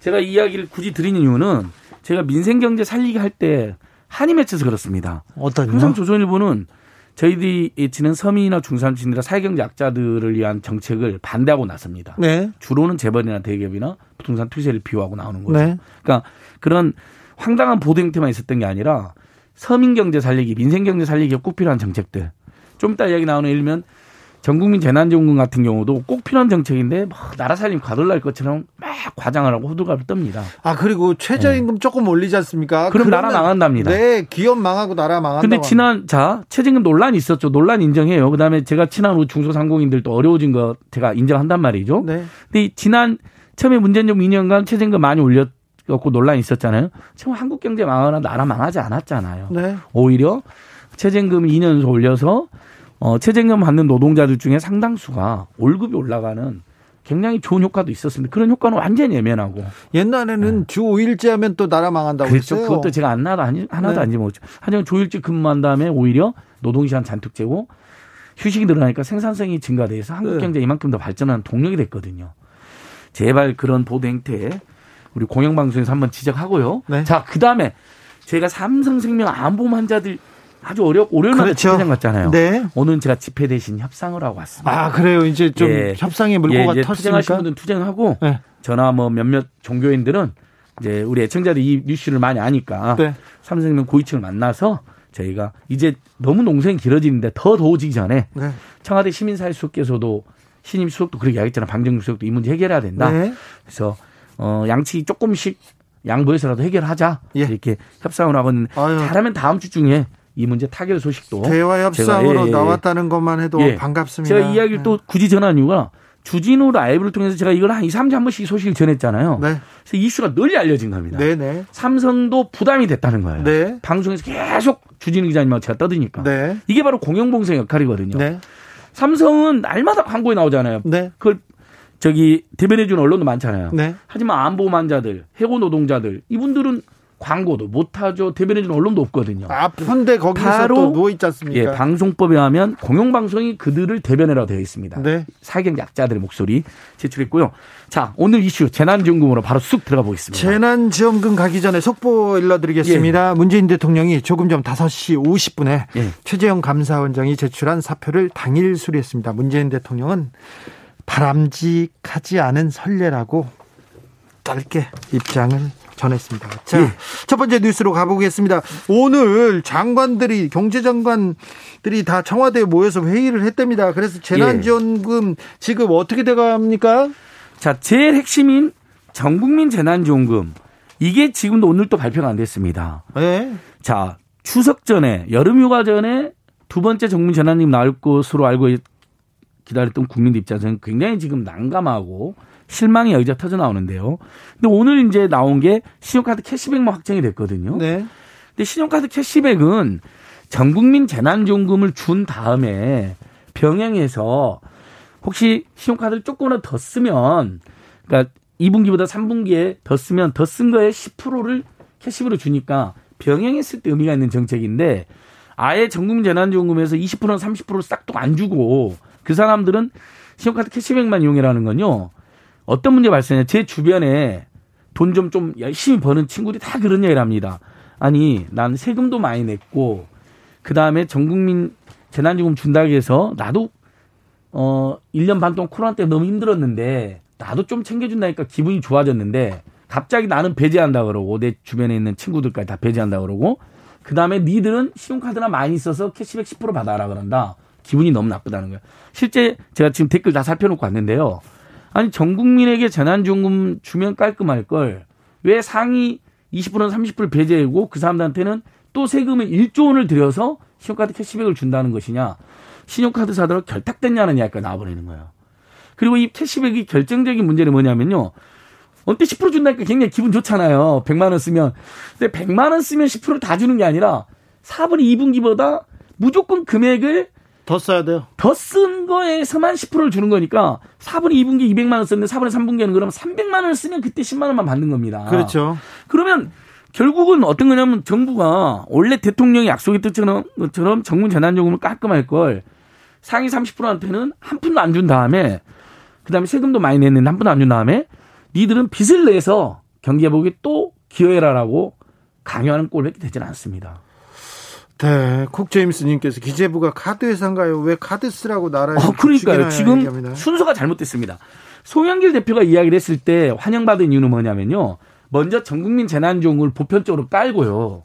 제가 이 이야기를 굳이 드리는 이유는 제가 민생경제 살리기 할 때 한이 맺혀서 그렇습니다. 어떤 항상 조선일보는 저희들이 지는 서민이나 중산층이나 사회경제 약자들을 위한 정책을 반대하고 나섭니다. 네. 주로는 재벌이나 대기업이나 부동산 투자를 비호하고 나오는 거죠. 네. 그러니까 그런 황당한 보도 형태만 있었던 게 아니라 서민 경제 살리기, 민생 경제 살리기에 꼭 필요한 정책들. 좀 이따 이야기 나오는 들면 전국민 재난지원금 같은 경우도 꼭 필요한 정책인데 막 나라 살림 가돌날 것처럼 막 과장을 하고 호들갑을 떱니다. 아 그리고 최저임금 네. 조금 올리지 않습니까? 그럼 나라 망한답니다. 네, 기업 망하고 나라 망한다. 근데 지난 자 최저임금 논란이 있었죠. 논란 인정해요. 그다음에 제가 친한 중소상공인들도 어려워진 거 제가 인정한단 말이죠. 네. 근데 지난 처음에 문재인 정부 2년간 최저임금 많이 올렸고 논란이 있었잖아요. 지금 한국 경제 망하나 나라 망하지 않았잖아요. 네. 오히려 최저임금 2년 올려서 어, 최저임금 받는 노동자들 중에 상당수가 월급이 올라가는 굉장히 좋은 효과도 있었습니다. 그런 효과는 완전히 예면하고. 옛날에는 네. 주 5일째 하면 또 나라 망한다고 그렇죠. 했어요. 그것도 제가 안 나도 아니, 하나도 네. 안 집어먹죠. 하지만 조일제 근무한 다음에 오히려 노동시간 잔뜩 재고 휴식이 늘어나니까 생산성이 증가돼서 한국 네. 경제 이만큼 더 발전하는 동력이 됐거든요. 제발 그런 보도 행태에 우리 공영방송에서 한번 지적하고요. 네. 자, 그 다음에 제가 삼성생명 암보험 환자들 아주 어렵 월요일마다 그렇죠. 집회장 갔잖아요. 네. 오늘 제가 집회 대신 협상을 하고 왔습니다. 아 그래요. 이제 좀 예. 협상의 물꼬가 예? 투쟁하신 분들은 투쟁하고 네. 저나 뭐 몇몇 종교인들은 이제 우리 애청자들이 이 뉴스를 많이 아니까 네. 삼성생명 고위층을 만나서 저희가 이제 너무 농성이 길어지는데 더 더워지기 전에 네. 청와대 시민사회 수석께서도 신임 수석도 그렇게 이야기했잖아요. 방정국 수석도 이 문제 해결해야 된다. 네. 그래서 어 양측이 조금씩 양보해서라도 해결하자 예. 이렇게 협상을 하고 있는데 아유. 잘하면 다음 주 중에 이 문제 타결 소식도 대화 협상으로 예, 예, 예, 나왔다는 것만 해도 예. 반갑습니다. 제가 이야기를 또 네. 굳이 전한 이유가 주진우 라이브를 통해서 제가 이걸 한 2, 3주 한 번씩 소식을 전했잖아요. 네. 그래서 이슈가 널리 알려진 겁니다. 네네. 네. 삼성도 부담이 됐다는 거예요. 네. 방송에서 계속 주진우 기자님하고 제가 떠드니까. 네. 이게 바로 공영봉쇄 역할이거든요. 네. 삼성은 날마다 광고에 나오잖아요. 네. 그걸 저기 대변해주는 언론도 많잖아요. 네. 하지만 안보 환자들, 해고 노동자들 이분들은 광고도 못하죠. 대변해주는 언론도 없거든요. 아픈데 거기서 바로 또 누워있지 않습니까? 예, 방송법에 하면 공영방송이 그들을 대변해라 되어 있습니다. 네. 사경 약자들의 목소리 제출했고요. 자, 오늘 이슈 재난지원금으로 바로 쑥 들어가 보겠습니다. 재난지원금 가기 전에 속보 일러드리겠습니다. 예. 문재인 대통령이 조금 전 5시 50분에 예. 최재형 감사원장이 제출한 사표를 당일 수리했습니다. 문재인 대통령은 바람직하지 않은 선례라고 짧게 입장을 전했습니다. 자, 예. 첫 번째 뉴스로 가보겠습니다. 오늘 장관들이 경제장관들이 다 청와대에 모여서 회의를 했답니다. 그래서 재난지원금 예. 지급 어떻게 돼갑니까? 자, 제일 핵심인 전국민 재난지원금 이게 지금도 오늘 또 발표가 안 됐습니다. 네. 자, 추석 전에 여름휴가 전에 두 번째 정민 재난님 나올 것으로 알고 기다렸던 국민들 입장에서는 굉장히 지금 난감하고 실망의 여기자 터져 나오는데요. 근데 오늘 이제 나온 게 신용카드 캐시백만 확정이 됐거든요. 네. 근데 신용카드 캐시백은 전 국민 재난지원금을 준 다음에 병행해서 혹시 신용카드를 조금이라도 더 쓰면 그러니까 2분기보다 3분기에 더 쓰면 더 쓴 거에 10%를 캐시백으로 주니까 병행했을 때 의미가 있는 정책인데 아예 전국민 재난지원금에서 20%나 30%를 싹둑 안 주고 그 사람들은 신용카드 캐시백만 이용해라는 건요. 어떤 문제 발생해? 제 주변에 돈 좀좀 좀 열심히 버는 친구들이 다 그런 얘기를 합니다. 아니, 난 세금도 많이 냈고, 그 다음에 전 국민 재난지원금 준다고 해서 나도 어 1년 반 동안 코로나 때 너무 힘들었는데 나도 좀 챙겨준다니까 기분이 좋아졌는데 갑자기 나는 배제한다 그러고 내 주변에 있는 친구들까지 다 배제한다 그러고 그 다음에 니들은 신용카드나 많이 써서 캐시백 10% 받아라 그런다. 기분이 너무 나쁘다는 거예요. 실제 제가 지금 댓글 다 살펴놓고 왔는데요. 아니 전 국민에게 재난지원금 주면 깔끔할 걸 왜 상위 20%는 30%를 배제하고 그 사람들한테는 또 세금을 1조 원을 들여서 신용카드 캐시백을 준다는 것이냐. 신용카드 사들로 결탁됐냐는 이야기가 나와버리는 거예요. 그리고 이 캐시백이 결정적인 문제는 뭐냐면요. 언제 10% 준다니까 굉장히 기분 좋잖아요. 100만 원 쓰면. 근데 100만 원 쓰면 10%를 다 주는 게 아니라 4분의 2분기보다 무조건 금액을 더 써야 돼요. 더 쓴 거에서만 10%를 주는 거니까 4분의 2분기 200만 원 썼는데 4분의 3분기에는 그러면 300만 원을 쓰면 그때 10만 원만 받는 겁니다. 그렇죠. 그러면 결국은 어떤 거냐면 정부가 원래 대통령이 약속했던 것처럼 정부 재난지원금을 깔끔할 걸 상위 30%한테는 한 푼도 안 준 다음에 그다음에 세금도 많이 냈는데 한 푼도 안 준 다음에 니들은 빚을 내서 경기회복에 또 기여해라라고 강요하는 꼴밖에 되지는 않습니다. 네, 콕 제임스님께서 기재부가 카드 회사인가요? 왜 카드 쓰라고 나라에? 어, 그러니까요. 지금 얘기합니다. 순서가 잘못됐습니다. 송영길 대표가 이야기를 했을 때 환영받은 이유는 뭐냐면요. 먼저 전국민 재난지원금을 보편적으로 깔고요.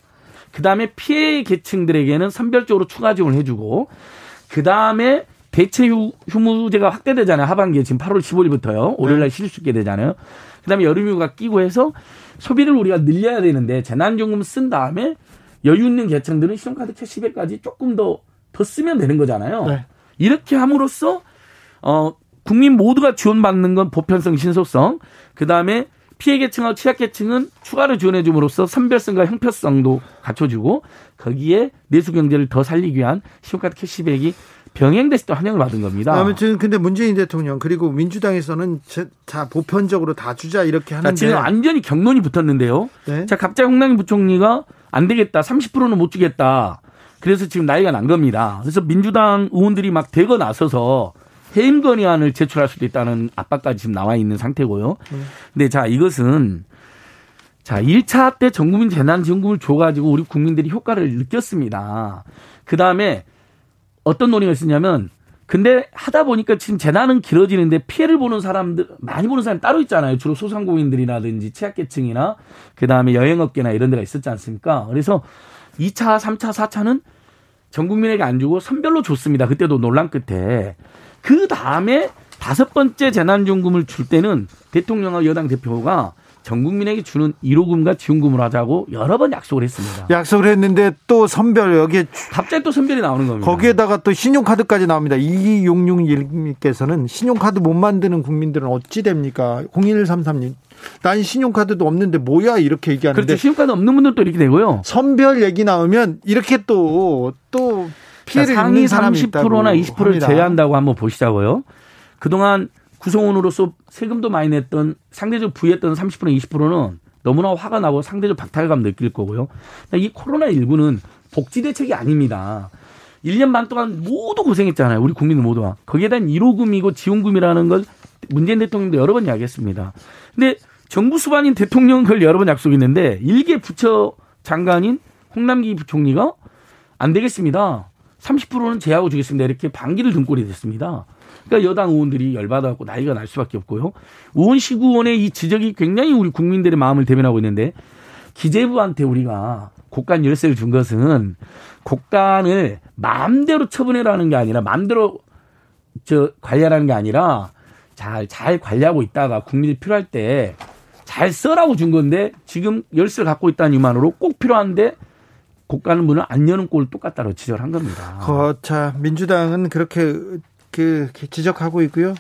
그 다음에 피해 계층들에게는 선별적으로 추가 지원을 해주고, 그 다음에 대체 휴무제가 확대되잖아요. 하반기에 지금 8월 15일부터요. 월요일날 쉴수 있게 되잖아요. 그 다음에 여름휴가 끼고 해서 소비를 우리가 늘려야 되는데 재난지원금 쓴 다음에 여유 있는 계층들은 신용카드 캐시백까지 조금 더, 더 쓰면 되는 거잖아요. 네. 이렇게 함으로써, 어, 국민 모두가 지원받는 건 보편성, 신속성, 그 다음에 피해 계층하고 취약 계층은 추가로 지원해 줌으로써 선별성과 형평성도 갖춰주고 거기에 내수 경제를 더 살리기 위한 신용카드 캐시백이 병행됐을 때 환영을 받은 겁니다. 아무튼 근데 문재인 대통령 그리고 민주당에서는 자 보편적으로 다 주자 이렇게 하는데 지금 완전히 경론이 붙었는데요. 네? 자 갑자기 홍남기 부총리가 안 되겠다. 30%는 못 주겠다. 그래서 지금 나이가 난 겁니다. 그래서 민주당 의원들이 막 대거 나서서 해임 건의안을 제출할 수도 있다는 압박까지 지금 나와 있는 상태고요. 근데 자, 이것은 자, 1차 때 전국민 재난지원금을 줘가지고 우리 국민들이 효과를 느꼈습니다. 그 다음에 어떤 논의가 있었냐면 근데 하다 보니까 지금 재난은 길어지는데 피해를 보는 사람들 많이 보는 사람이 따로 있잖아요. 주로 소상공인들이라든지 취약계층이나 그다음에 여행업계나 이런 데가 있었지 않습니까? 그래서 2차, 3차, 4차는 전 국민에게 안 주고 선별로 줬습니다. 그때도 논란 끝에. 그 다음에 다섯 번째 재난지원금을 줄 때는 대통령과 여당 대표가 전 국민에게 주는 1호금과 지원금을 하자고 여러 번 약속을 했습니다. 약속을 했는데 또 선별 여기에 갑자기 또 선별이 나오는 겁니다. 거기에다가 또 신용카드까지 나옵니다. 2266님께서는 신용카드 못 만드는 국민들은 어찌 됩니까? 0133님. 난 신용카드도 없는데 뭐야 이렇게 얘기하는데 그렇죠. 신용카드 없는 분들도 이렇게 되고요. 선별 얘기 나오면 이렇게 또또 피해를 상위 30%나 20%를 제외한다고 한번 보시자고요. 그동안 구성원으로서 세금도 많이 냈던 상대적 부의했던 30% 20%는 너무나 화가 나고 상대적 박탈감 느낄 거고요. 이 코로나19는 복지 대책이 아닙니다. 1년 반 동안 모두 고생했잖아요. 우리 국민들 모두가. 거기에 대한 1호금이고 지원금이라는 걸 문재인 대통령도 여러 번 이야기했습니다. 근데 정부 수반인 대통령은 그걸 여러 번 약속했는데 일개 부처 장관인 홍남기 부총리가 안 되겠습니다. 30%는 제하고 주겠습니다. 이렇게 반기를 등골이 됐습니다. 그러니까 여당 의원들이 열받아갖고 나이가 날 수밖에 없고요. 의원 시구원의 이 지적이 굉장히 우리 국민들의 마음을 대변하고 있는데 기재부한테 우리가 곡간 열쇠를 준 것은 곡간을 마음대로 처분해라는 게 아니라 마음대로 저 관리하라는 게 아니라 잘, 잘 관리하고 있다가 국민이 필요할 때 잘 써라고 준 건데 지금 열쇠를 갖고 있다는 이만으로 꼭 필요한데 곡간을 문을 안 여는 꼴 똑같다고 지적을 한 겁니다. 거자 민주당은 그렇게 그 지적하고 있고요.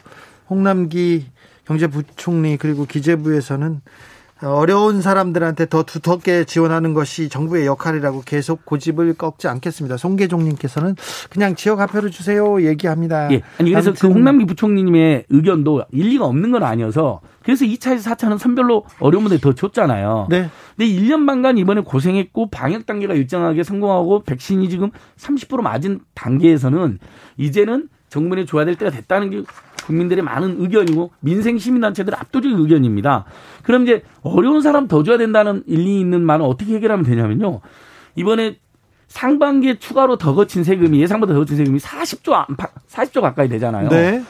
홍남기 경제부총리 그리고 기재부에서는 어려운 사람들한테 더 두텁게 지원하는 것이 정부의 역할이라고 계속 고집을 꺾지 않겠습니다. 송계종님께서는 그냥 지역 화표를 주세요 얘기합니다. 예. 아니 그래서 그 홍남기 부총리님의 의견도 일리가 없는 건 아니어서 그래서 2차에서 4차는 선별로 어려운 분들 더 줬잖아요. 네. 근데 1년 반간 이번에 고생했고 방역 단계가 일정하게 성공하고 백신이 지금 30% 맞은 단계에서는 이제는 정부에 줘야 될 때가 됐다는 게 국민들의 많은 의견이고 민생 시민단체들의 압도적인 의견입니다. 그럼 이제 어려운 사람 더 줘야 된다는 일리 있는 말은 어떻게 해결하면 되냐면요. 이번에 상반기에 추가로 더 거친 세금이 예상보다 더 거친 세금이 40조 안팎 40조 가까이 되잖아요. 네.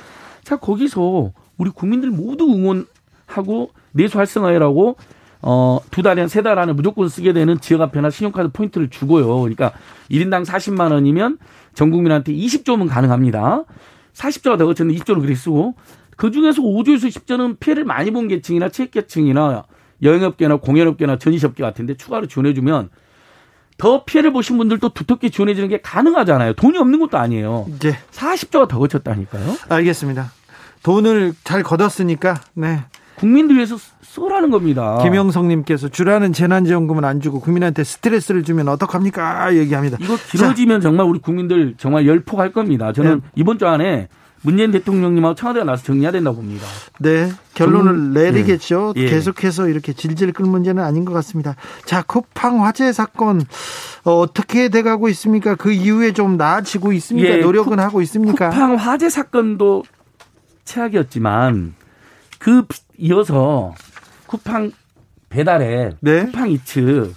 자 거기서 우리 국민들 모두 응원하고 내수 활성화해라고 어, 두 달에 세달 안에 무조건 쓰게 되는 지역 화폐나 신용카드 포인트를 주고요. 그러니까 1인당 40만 원이면 전 국민한테 20조면 가능합니다. 40조가 더 거쳤는데 2조를 그렇게 쓰고 그 중에서 5조에서 10조는 피해를 많이 본 계층이나 취약계층이나 여행업계나 공연업계나 전시업계 같은데 추가로 지원해주면 더 피해를 보신 분들도 두텁게 지원해주는 게 가능하잖아요. 돈이 없는 것도 아니에요. 네. 40조가 더 거쳤다니까요. 알겠습니다. 돈을 잘 걷었으니까 네. 국민들 위해서 쏘라는 겁니다. 김영성님께서 주라는 재난지원금은 안 주고 국민한테 스트레스를 주면 어떡합니까? 얘기합니다. 이거 길어지면 자. 정말 우리 국민들 정말 열폭할 겁니다. 저는 네. 이번 주 안에 문재인 대통령님하고 청와대가 나서 정리해야 된다고 봅니다. 네. 결론을 정... 내리겠죠. 네. 계속해서 이렇게 질질 끌 문제는 아닌 것 같습니다. 자, 쿠팡 화재 사건 어, 떻게 돼가고 있습니까? 그 이후에 좀 나아지고 있습니까? 예, 노력은 쿠, 하고 있습니까? 쿠팡 화재 사건도 최악이었지만 그 이어서 쿠팡 배달에 네. 쿠팡 이츠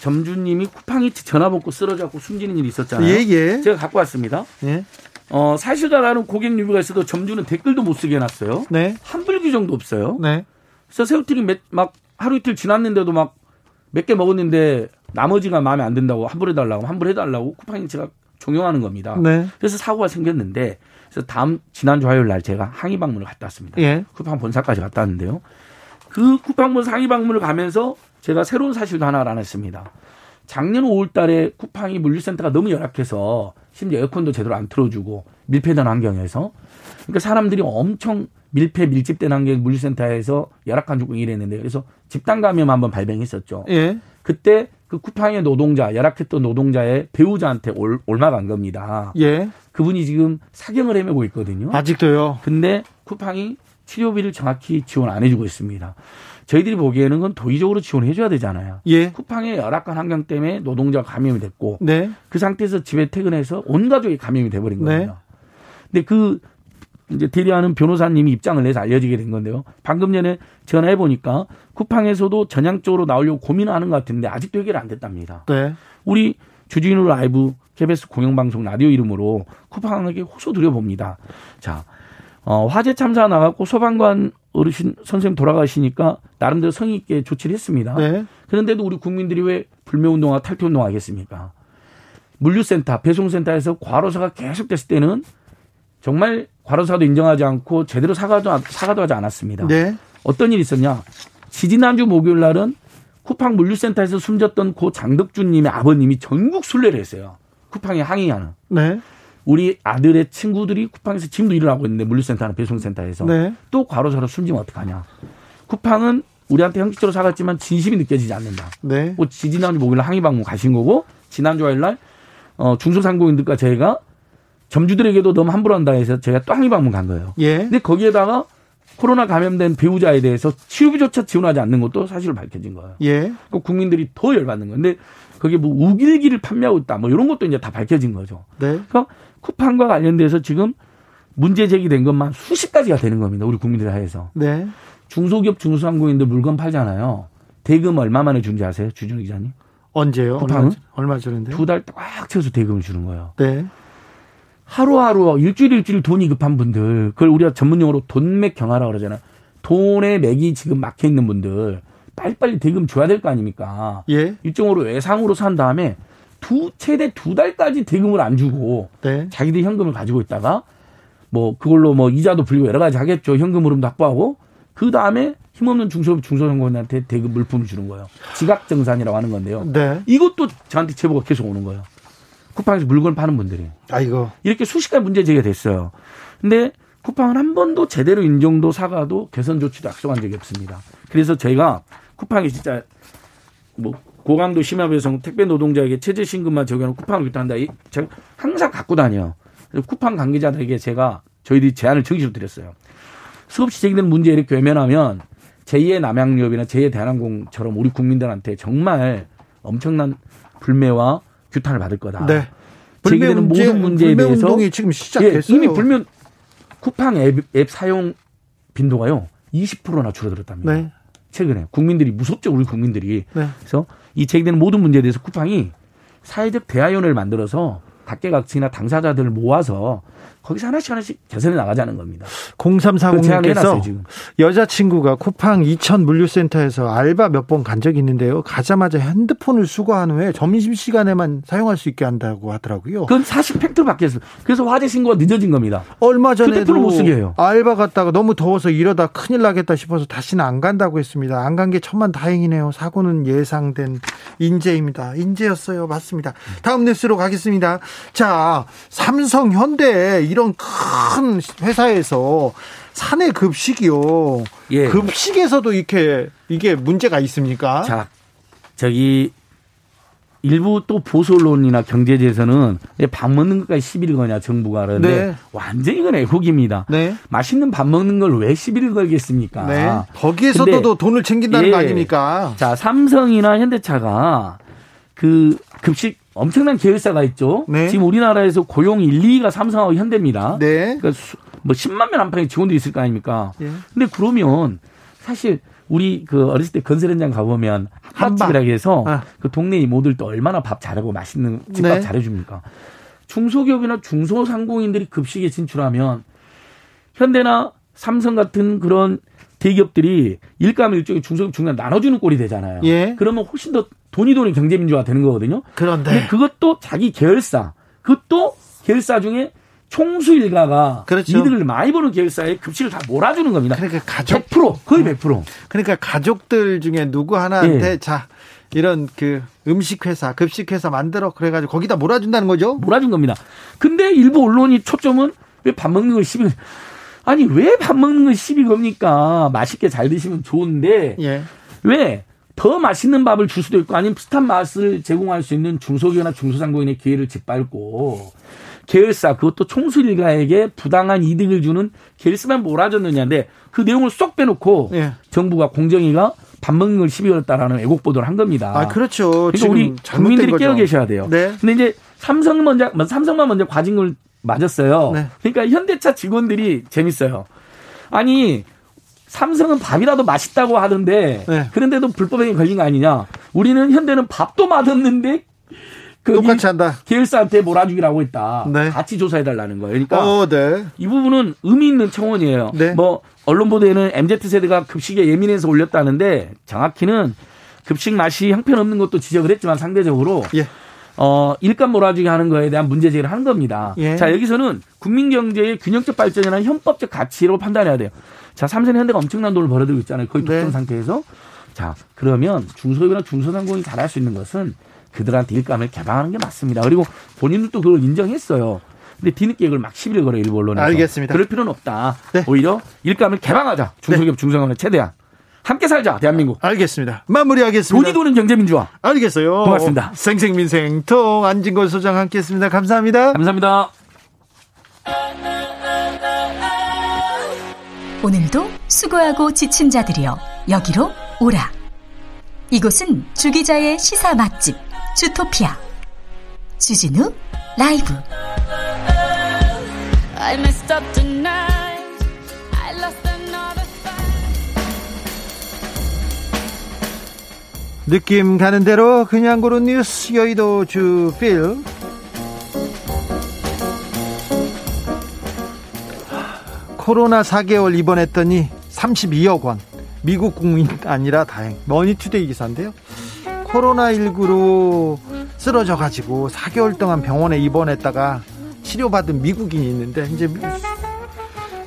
점주님이 쿠팡 이츠 전화 받고 쓰러져갖고 숨지는 일이 있었잖아요. 예, 예. 제가 갖고 왔습니다. 예. 어, 사실다라는 고객 리뷰가 있어도 점주는 댓글도 못 쓰게 해놨어요. 네. 환불 규정도 없어요. 네. 그래서 새우튀김 몇, 막 하루 이틀 지났는데도 막 몇 개 먹었는데 나머지가 마음에 안 든다고 환불해달라고 환불해달라고 쿠팡 이츠가 종용하는 겁니다. 네. 그래서 사고가 생겼는데 그래서 다음 지난주 화요일 날 제가 항의 방문을 갔다 왔습니다. 예. 쿠팡 본사까지 갔다 왔는데요. 그 쿠팡 본사 항의 방문을 가면서 제가 새로운 사실도 하나 알아냈습니다. 작년 5월 달에 쿠팡이 물류센터가 너무 열악해서 심지어 에어컨도 제대로 안 틀어주고 밀폐된 환경에서 그러니까 사람들이 엄청 밀폐 밀집된 환경 물류센터에서 열악한 조건이 일했는데 그래서 집단 감염 한번 발병했었죠. 예. 그때 그 쿠팡의 노동자, 열악했던 노동자의 배우자한테 올, 올마간 겁니다. 예. 그분이 지금 사경을 헤매고 있거든요. 아직도요? 근데 쿠팡이 치료비를 정확히 지원 안 해주고 있습니다. 저희들이 보기에는 그건 도의적으로 지원해 줘야 되잖아요. 예. 쿠팡의 열악한 환경 때문에 노동자가 감염이 됐고 네. 그 상태에서 집에 퇴근해서 온 가족이 감염이 돼 버린 거예요. 네. 근데 그 이제 대리하는 변호사님이 입장을 내서 알려지게 된 건데요. 방금 전에 전화해 보니까 쿠팡에서도 전향적으로 나오려고 고민하는 것 같은데 아직도 해결 안 됐답니다. 네. 우리 주진우 라이브 KBS 공영방송 라디오 이름으로 쿠팡에게 호소 드려봅니다. 자, 어, 화재 참사 나갔고 소방관 어르신 선생님 돌아가시니까 나름대로 성의 있게 조치를 했습니다. 네. 그런데도 우리 국민들이 왜 불매운동과 탈퇴운동 하겠습니까? 물류센터, 배송센터에서 과로사가 계속됐을 때는 정말 과로사도 인정하지 않고 제대로 사과도 사과도 하지 않았습니다. 네. 어떤 일이 있었냐? 지지난주 목요일 날은 쿠팡 물류센터에서 숨졌던 고 장덕준님의 아버님이 전국 순례를 했어요. 쿠팡에 항의하는. 네. 우리 아들의 친구들이 쿠팡에서 지금도 일을 하고 있는데 물류센터나 배송센터에서 네. 또 과로사로 숨지면 어떡하냐. 쿠팡은 우리한테 형식적으로 사갔지만 진심이 느껴지지 않는다. 네. 뭐 지지난주 목요일 항의 방문 가신 거고 지난주 화요일 날 어, 중소상공인들과 저희가 점주들에게도 너무 함부로 한다 해서 저희가 또 항의 방문 간 거예요. 예. 근데 거기에다가 코로나 감염된 배우자에 대해서 치료비조차 지원하지 않는 것도 사실로 밝혀진 거예요. 예. 그 국민들이 더 열받는 건데 거기에 뭐 우길기를 판매하고 있다 뭐 이런 것도 이제 다 밝혀진 거죠. 네. 그러니까 쿠팡과 관련돼서 지금 문제 제기된 것만 수십 가지가 되는 겁니다. 우리 국민들 사이에서. 네. 중소기업 중소상공인들 물건 팔잖아요. 대금 얼마 만에 준지 아세요? 주준 기자님? 언제요? 쿠팡은? 얼마, 주는데? 두 달 꽉 채워서 대금을 주는 거예요. 네. 하루하루 일주일 일주일 돈이 급한 분들 그걸 우리가 전문용어로 돈맥 경화라고 그러잖아요. 돈의 맥이 지금 막혀 있는 분들 빨리빨리 대금 줘야 될 거 아닙니까? 예. 일종으로 외상으로 산 다음에 두 최대 두 달까지 대금을 안 주고 네. 자기들 현금을 가지고 있다가 뭐 그걸로 뭐 이자도 불리고 여러 가지 하겠죠. 현금 흐름도 확보하고 그 다음에 힘없는 중소기업 중소상공인한테 대금 물품을 주는 거예요. 지각 정산이라고 하는 건데요. 네. 이것도 저한테 제보가 계속 오는 거예요. 쿠팡에서 물건을 파는 분들이. 아이고. 이렇게 수십 가지 문제 제기가 됐어요. 근데 쿠팡은 한 번도 제대로 인정도 사과도 개선 조치도 약속한 적이 없습니다. 그래서 저희가 쿠팡이 진짜 뭐 고강도 심야배송 택배 노동자에게 최저 신금만 적용하는 쿠팡을 규탄한다. 제가 항상 갖고 다녀요. 쿠팡 관계자들에게 제가 저희들이 제안을 정식으로 드렸어요. 수없이 제기되는 문제 이렇게 외면하면 제2의 남양유업이나 제2의 대한항공처럼 우리 국민들한테 정말 엄청난 불매와 규탄을 받을 거다. 네. 제기되는 문제, 모든 문제에 불매 대해서 운동이 지금 시작됐어요. 예, 이미 불면 쿠팡 앱, 앱 사용 빈도가요 20%나 줄어들었답니다. 네. 최근에 국민들이 무섭죠 우리 국민들이. 네. 그래서 이 제기되는 모든 문제에 대해서 쿠팡이 사회적 대화위원회를 만들어서 각계각층이나 당사자들을 모아서 거기서 하나씩 하나씩 개선해 나가자는 겁니다. 0340님께서 여자친구가 쿠팡 이천 물류센터에서 알바 몇 번 간 적이 있는데요. 가자마자 핸드폰을 수거한 후에 점심시간에만 사용할 수 있게 한다고 하더라고요. 그건 사실 팩트로 바뀌었어요. 그래서 화재 신고가 늦어진 겁니다. 얼마 전에도 못 쓰게 해요. 알바 갔다가 너무 더워서 이러다 큰일 나겠다 싶어서 다시는 안 간다고 했습니다. 안 간 게 천만 다행이네요. 사고는 예상된 인재입니다. 인재였어요. 맞습니다. 다음 뉴스로 가겠습니다. 자, 삼성, 현대 이런 큰 회사에서 사내 급식이요. 예. 급식에서도 이렇게 이게 문제가 있습니까? 자, 저기 일부 또 보수 언론이나 경제지에서는 밥 먹는 것까지 시비를 거냐 정부가 그러는데 네. 완전히 이건 애국입니다. 네. 맛있는 밥 먹는 걸 왜 시비를 걸겠습니까? 네. 거기에서도 돈을 챙긴다는 예. 거 아닙니까? 자 삼성이나 현대차가 그 급식 엄청난 계열사가 있죠. 네. 지금 우리나라에서 고용 1, 2위가 삼성하고 현대입니다. 네. 그러니까 뭐 10만 명 안팎의 직원들이 있을 거 아닙니까? 예. 근데 그러면 사실 우리 그 어렸을 때 건설 현장 가보면 한밥집이라고 해서 아. 그 동네 이모들도 얼마나 밥 잘하고 맛있는 집밥 네. 잘해줍니까? 중소기업이나 중소상공인들이 급식에 진출하면 현대나 삼성 같은 그런 대기업들이 일감을 일종의 중소기업 중간 나눠주는 꼴이 되잖아요. 예. 그러면 훨씬 더 돈이 돈이 경제민주화 되는 거거든요. 그런데. 그것도 자기 계열사, 그것도 계열사 중에 총수 일가가 그렇죠. 이득을 많이 버는 계열사에 급식을 다 몰아주는 겁니다. 그러니까 가족 100% 거의 100%. 그러니까 가족들 중에 누구 하나한테 예. 자 이런 그 음식 회사, 급식 회사 만들어 그래 가지고 거기다 몰아준다는 거죠? 몰아준 겁니다. 근데 일부 언론이 초점은 왜 밥 먹는 걸 시비 아니 왜 밥 먹는 걸 시비 겁니까? 맛있게 잘 드시면 좋은데 예. 왜 더 맛있는 밥을 줄 수도 있고 아니면 비슷한 맛을 제공할 수 있는 중소기업이나 중소상공인의 기회를 짓밟고 계열사 그것도 총수 일가에게 부당한 이득을 주는 계열사만 몰아줬느냐인데 그 내용을 쏙 빼놓고 예. 정부가 공정위가 밥 먹는 걸 시비 걸었다라는 왜곡 보도를 한 겁니다. 아 그렇죠. 그러니까 우리 국민들이 깨어 계셔야 돼요. 네. 근데 이제 삼성 먼저 삼성만 먼저 과징을 맞았어요. 네. 그러니까 현대차 직원들이 재밌어요. 아니 삼성은 밥이라도 맛있다고 하던데 네. 그런데도 불법행위 걸린 거 아니냐? 우리는 현대는 밥도 맛없는데 그 똑같이 한다. 계열사한테 몰아주기라고 했다. 네. 같이 조사해 달라는 거예요. 그러니까 어, 네. 이 부분은 의미 있는 청원이에요. 네. 뭐 언론 보도에는 MZ 세대가 급식에 예민해서 올렸다는데 정확히는 급식 맛이 형편없는 것도 지적을 했지만 상대적으로 예. 어, 일감 몰아주기 하는 거에 대한 문제 제기를 한 겁니다. 예. 자, 여기서는 국민 경제의 균형적 발전이라는 헌법적 가치로 판단해야 돼요. 자, 삼성 현대가 엄청난 돈을 벌어들고 있잖아요. 거의 독점 네. 상태에서. 자, 그러면 중소기업이나 중소상공이 잘할 수 있는 것은 그들한테 일감을 개방하는 게 맞습니다. 그리고 본인들도 그걸 인정했어요. 근데 뒤늦게 이걸 막 시비를 걸어 일부 언론에서. 알겠습니다. 그럴 필요는 없다. 네. 오히려 일감을 개방하자. 중소기업 네. 중소상공을 최대한. 함께 살자 대한민국. 알겠습니다. 마무리하겠습니다. 돈이 도는 경제민주화. 알겠어요. 고맙습니다. 생생민생통 안진걸 소장 함께했습니다. 감사합니다. 감사합니다. 오늘도 수고하고 지친 자들이여 여기로 오라. 이곳은 주기자의 시사 맛집 주토피아 주진우 라이브. 느낌 가는 대로 그냥 고른 뉴스 여의도 주필. 코로나 4개월 입원했더니 32억 원. 미국 국민 아니라 다행. 머니투데이 기사인데요. 코로나19로 쓰러져 가지고 4개월 동안 병원에 입원했다가 치료받은 미국인이 있는데 이제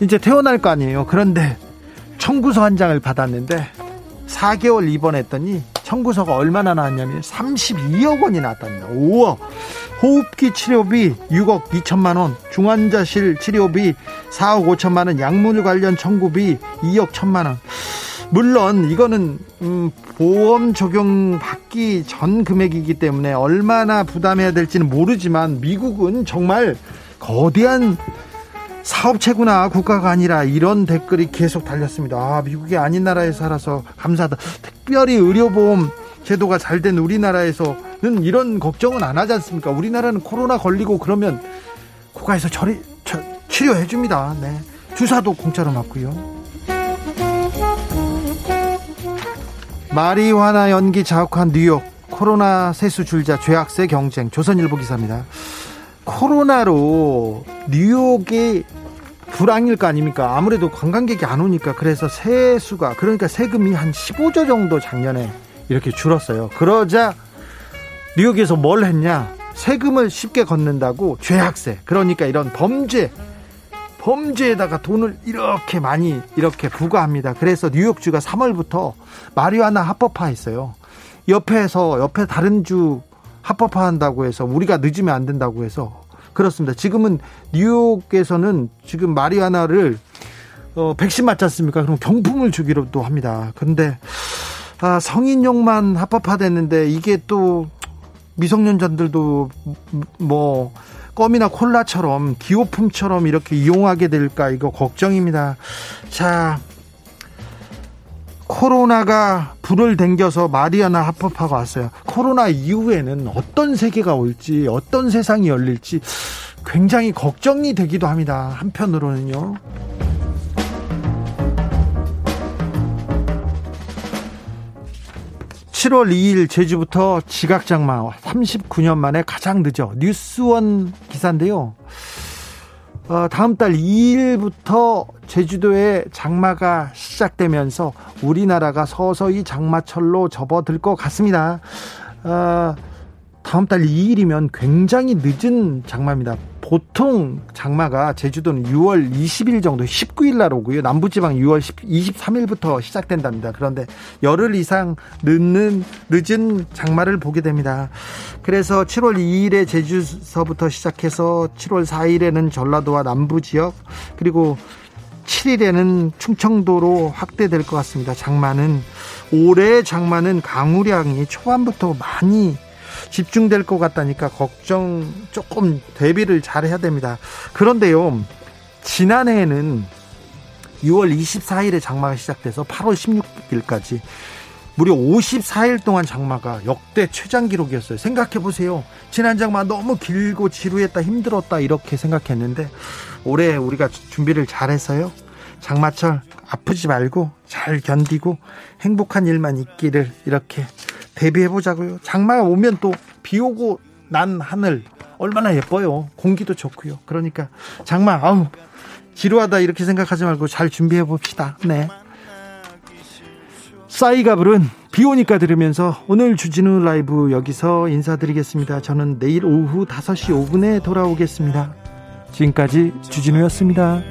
이제 태어날 거 아니에요. 그런데 청구서 한 장을 받았는데 4개월 입원했더니 청구서가 얼마나 나왔냐면 32억 원이 나왔답니다. 우와. 호흡기 치료비 6억 2천만 원, 중환자실 치료비 4억 5천만 원, 약물 관련 청구비 2억 1천만 원. 물론 이거는 음, 보험 적용 받기 전 금액이기 때문에 얼마나 부담해야 될지는 모르지만 미국은 정말 거대한 사업체구나 국가가 아니라 이런 댓글이 계속 달렸습니다. 아, 미국이 아닌 나라에 살아서 감사하다. 특별히 의료보험 제도가 잘 된 우리나라에서는 이런 걱정은 안 하지 않습니까? 우리나라는 코로나 걸리고 그러면 국가에서 처리, 처, 치료해 줍니다. 네. 주사도 공짜로 맞고요. 마리화나 연기 자욱한 뉴욕 코로나 세수 줄자 죄악세 경쟁 조선일보 기사입니다. 코로나로 뉴욕이 불황일 거 아닙니까? 아무래도 관광객이 안 오니까 그래서 세수가 그러니까 세금이 한 15조 정도 작년에 이렇게 줄었어요. 그러자 뉴욕에서 뭘 했냐? 세금을 쉽게 걷는다고 죄악세. 그러니까 이런 범죄 범죄에다가 돈을 이렇게 많이 이렇게 부과합니다. 그래서 뉴욕주가 3월부터 마리화나 합법화했어요. 옆에서 옆에 다른 주 합법화한다고 해서 우리가 늦으면 안 된다고 해서 그렇습니다. 지금은 뉴욕에서는 지금 마리아나를 어, 백신 맞지 않습니까? 그럼 경품을 주기로도 합니다. 그런데 아, 성인용만 합법화됐는데 이게 또 미성년자들도 뭐 껌이나 콜라처럼 기호품처럼 이렇게 이용하게 될까 이거 걱정입니다. 자, 코로나가 불을 댕겨서 마리아나 합법화가 왔어요. 코로나 이후에는 어떤 세계가 올지, 어떤 세상이 열릴지 굉장히 걱정이 되기도 합니다. 한편으로는요. (7월 2일) 제주부터 지각장마 (39년) 만에 가장 늦어 뉴스원 기사인데요 어, 다음 달 2일부터 제주도에 장마가 시작되면서 우리나라가 서서히 장마철로 접어들 것 같습니다. 어, 다음 달 2일이면 굉장히 늦은 장마입니다. 보통 장마가 제주도는 6월 20일 정도 19일 날 오고요. 남부지방 6월 23일부터 시작된답니다. 그런데 열흘 이상 늦는 늦은 장마를 보게 됩니다. 그래서 7월 2일에 제주서부터 시작해서 7월 4일에는 전라도와 남부 지역 그리고 7일에는 충청도로 확대될 것 같습니다. 장마는 올해 장마는 강우량이 초반부터 많이 집중될 것 같다니까 걱정 조금 대비를 잘 해야 됩니다. 그런데요, 지난해에는 6월 24일에 장마가 시작돼서 8월 16일까지 무려 54일 동안 장마가 역대 최장 기록이었어요. 생각해 보세요. 지난 장마 너무 길고 지루했다, 힘들었다 이렇게 생각했는데 올해 우리가 준비를 잘해서요. 장마철 아프지 말고 잘 견디고 행복한 일만 있기를 이렇게 대비해 보자고요. 장마가 오면 또 비 오고 난 하늘 얼마나 예뻐요. 공기도 좋고요. 그러니까 장마 아우 지루하다 이렇게 생각하지 말고 잘 준비해 봅시다. 네. 싸이가 부른 비 오니까 들으면서 오늘 주진우 라이브 여기서 인사드리겠습니다. 저는 내일 오후 5시 5분에 돌아오겠습니다. 지금까지 주진우였습니다.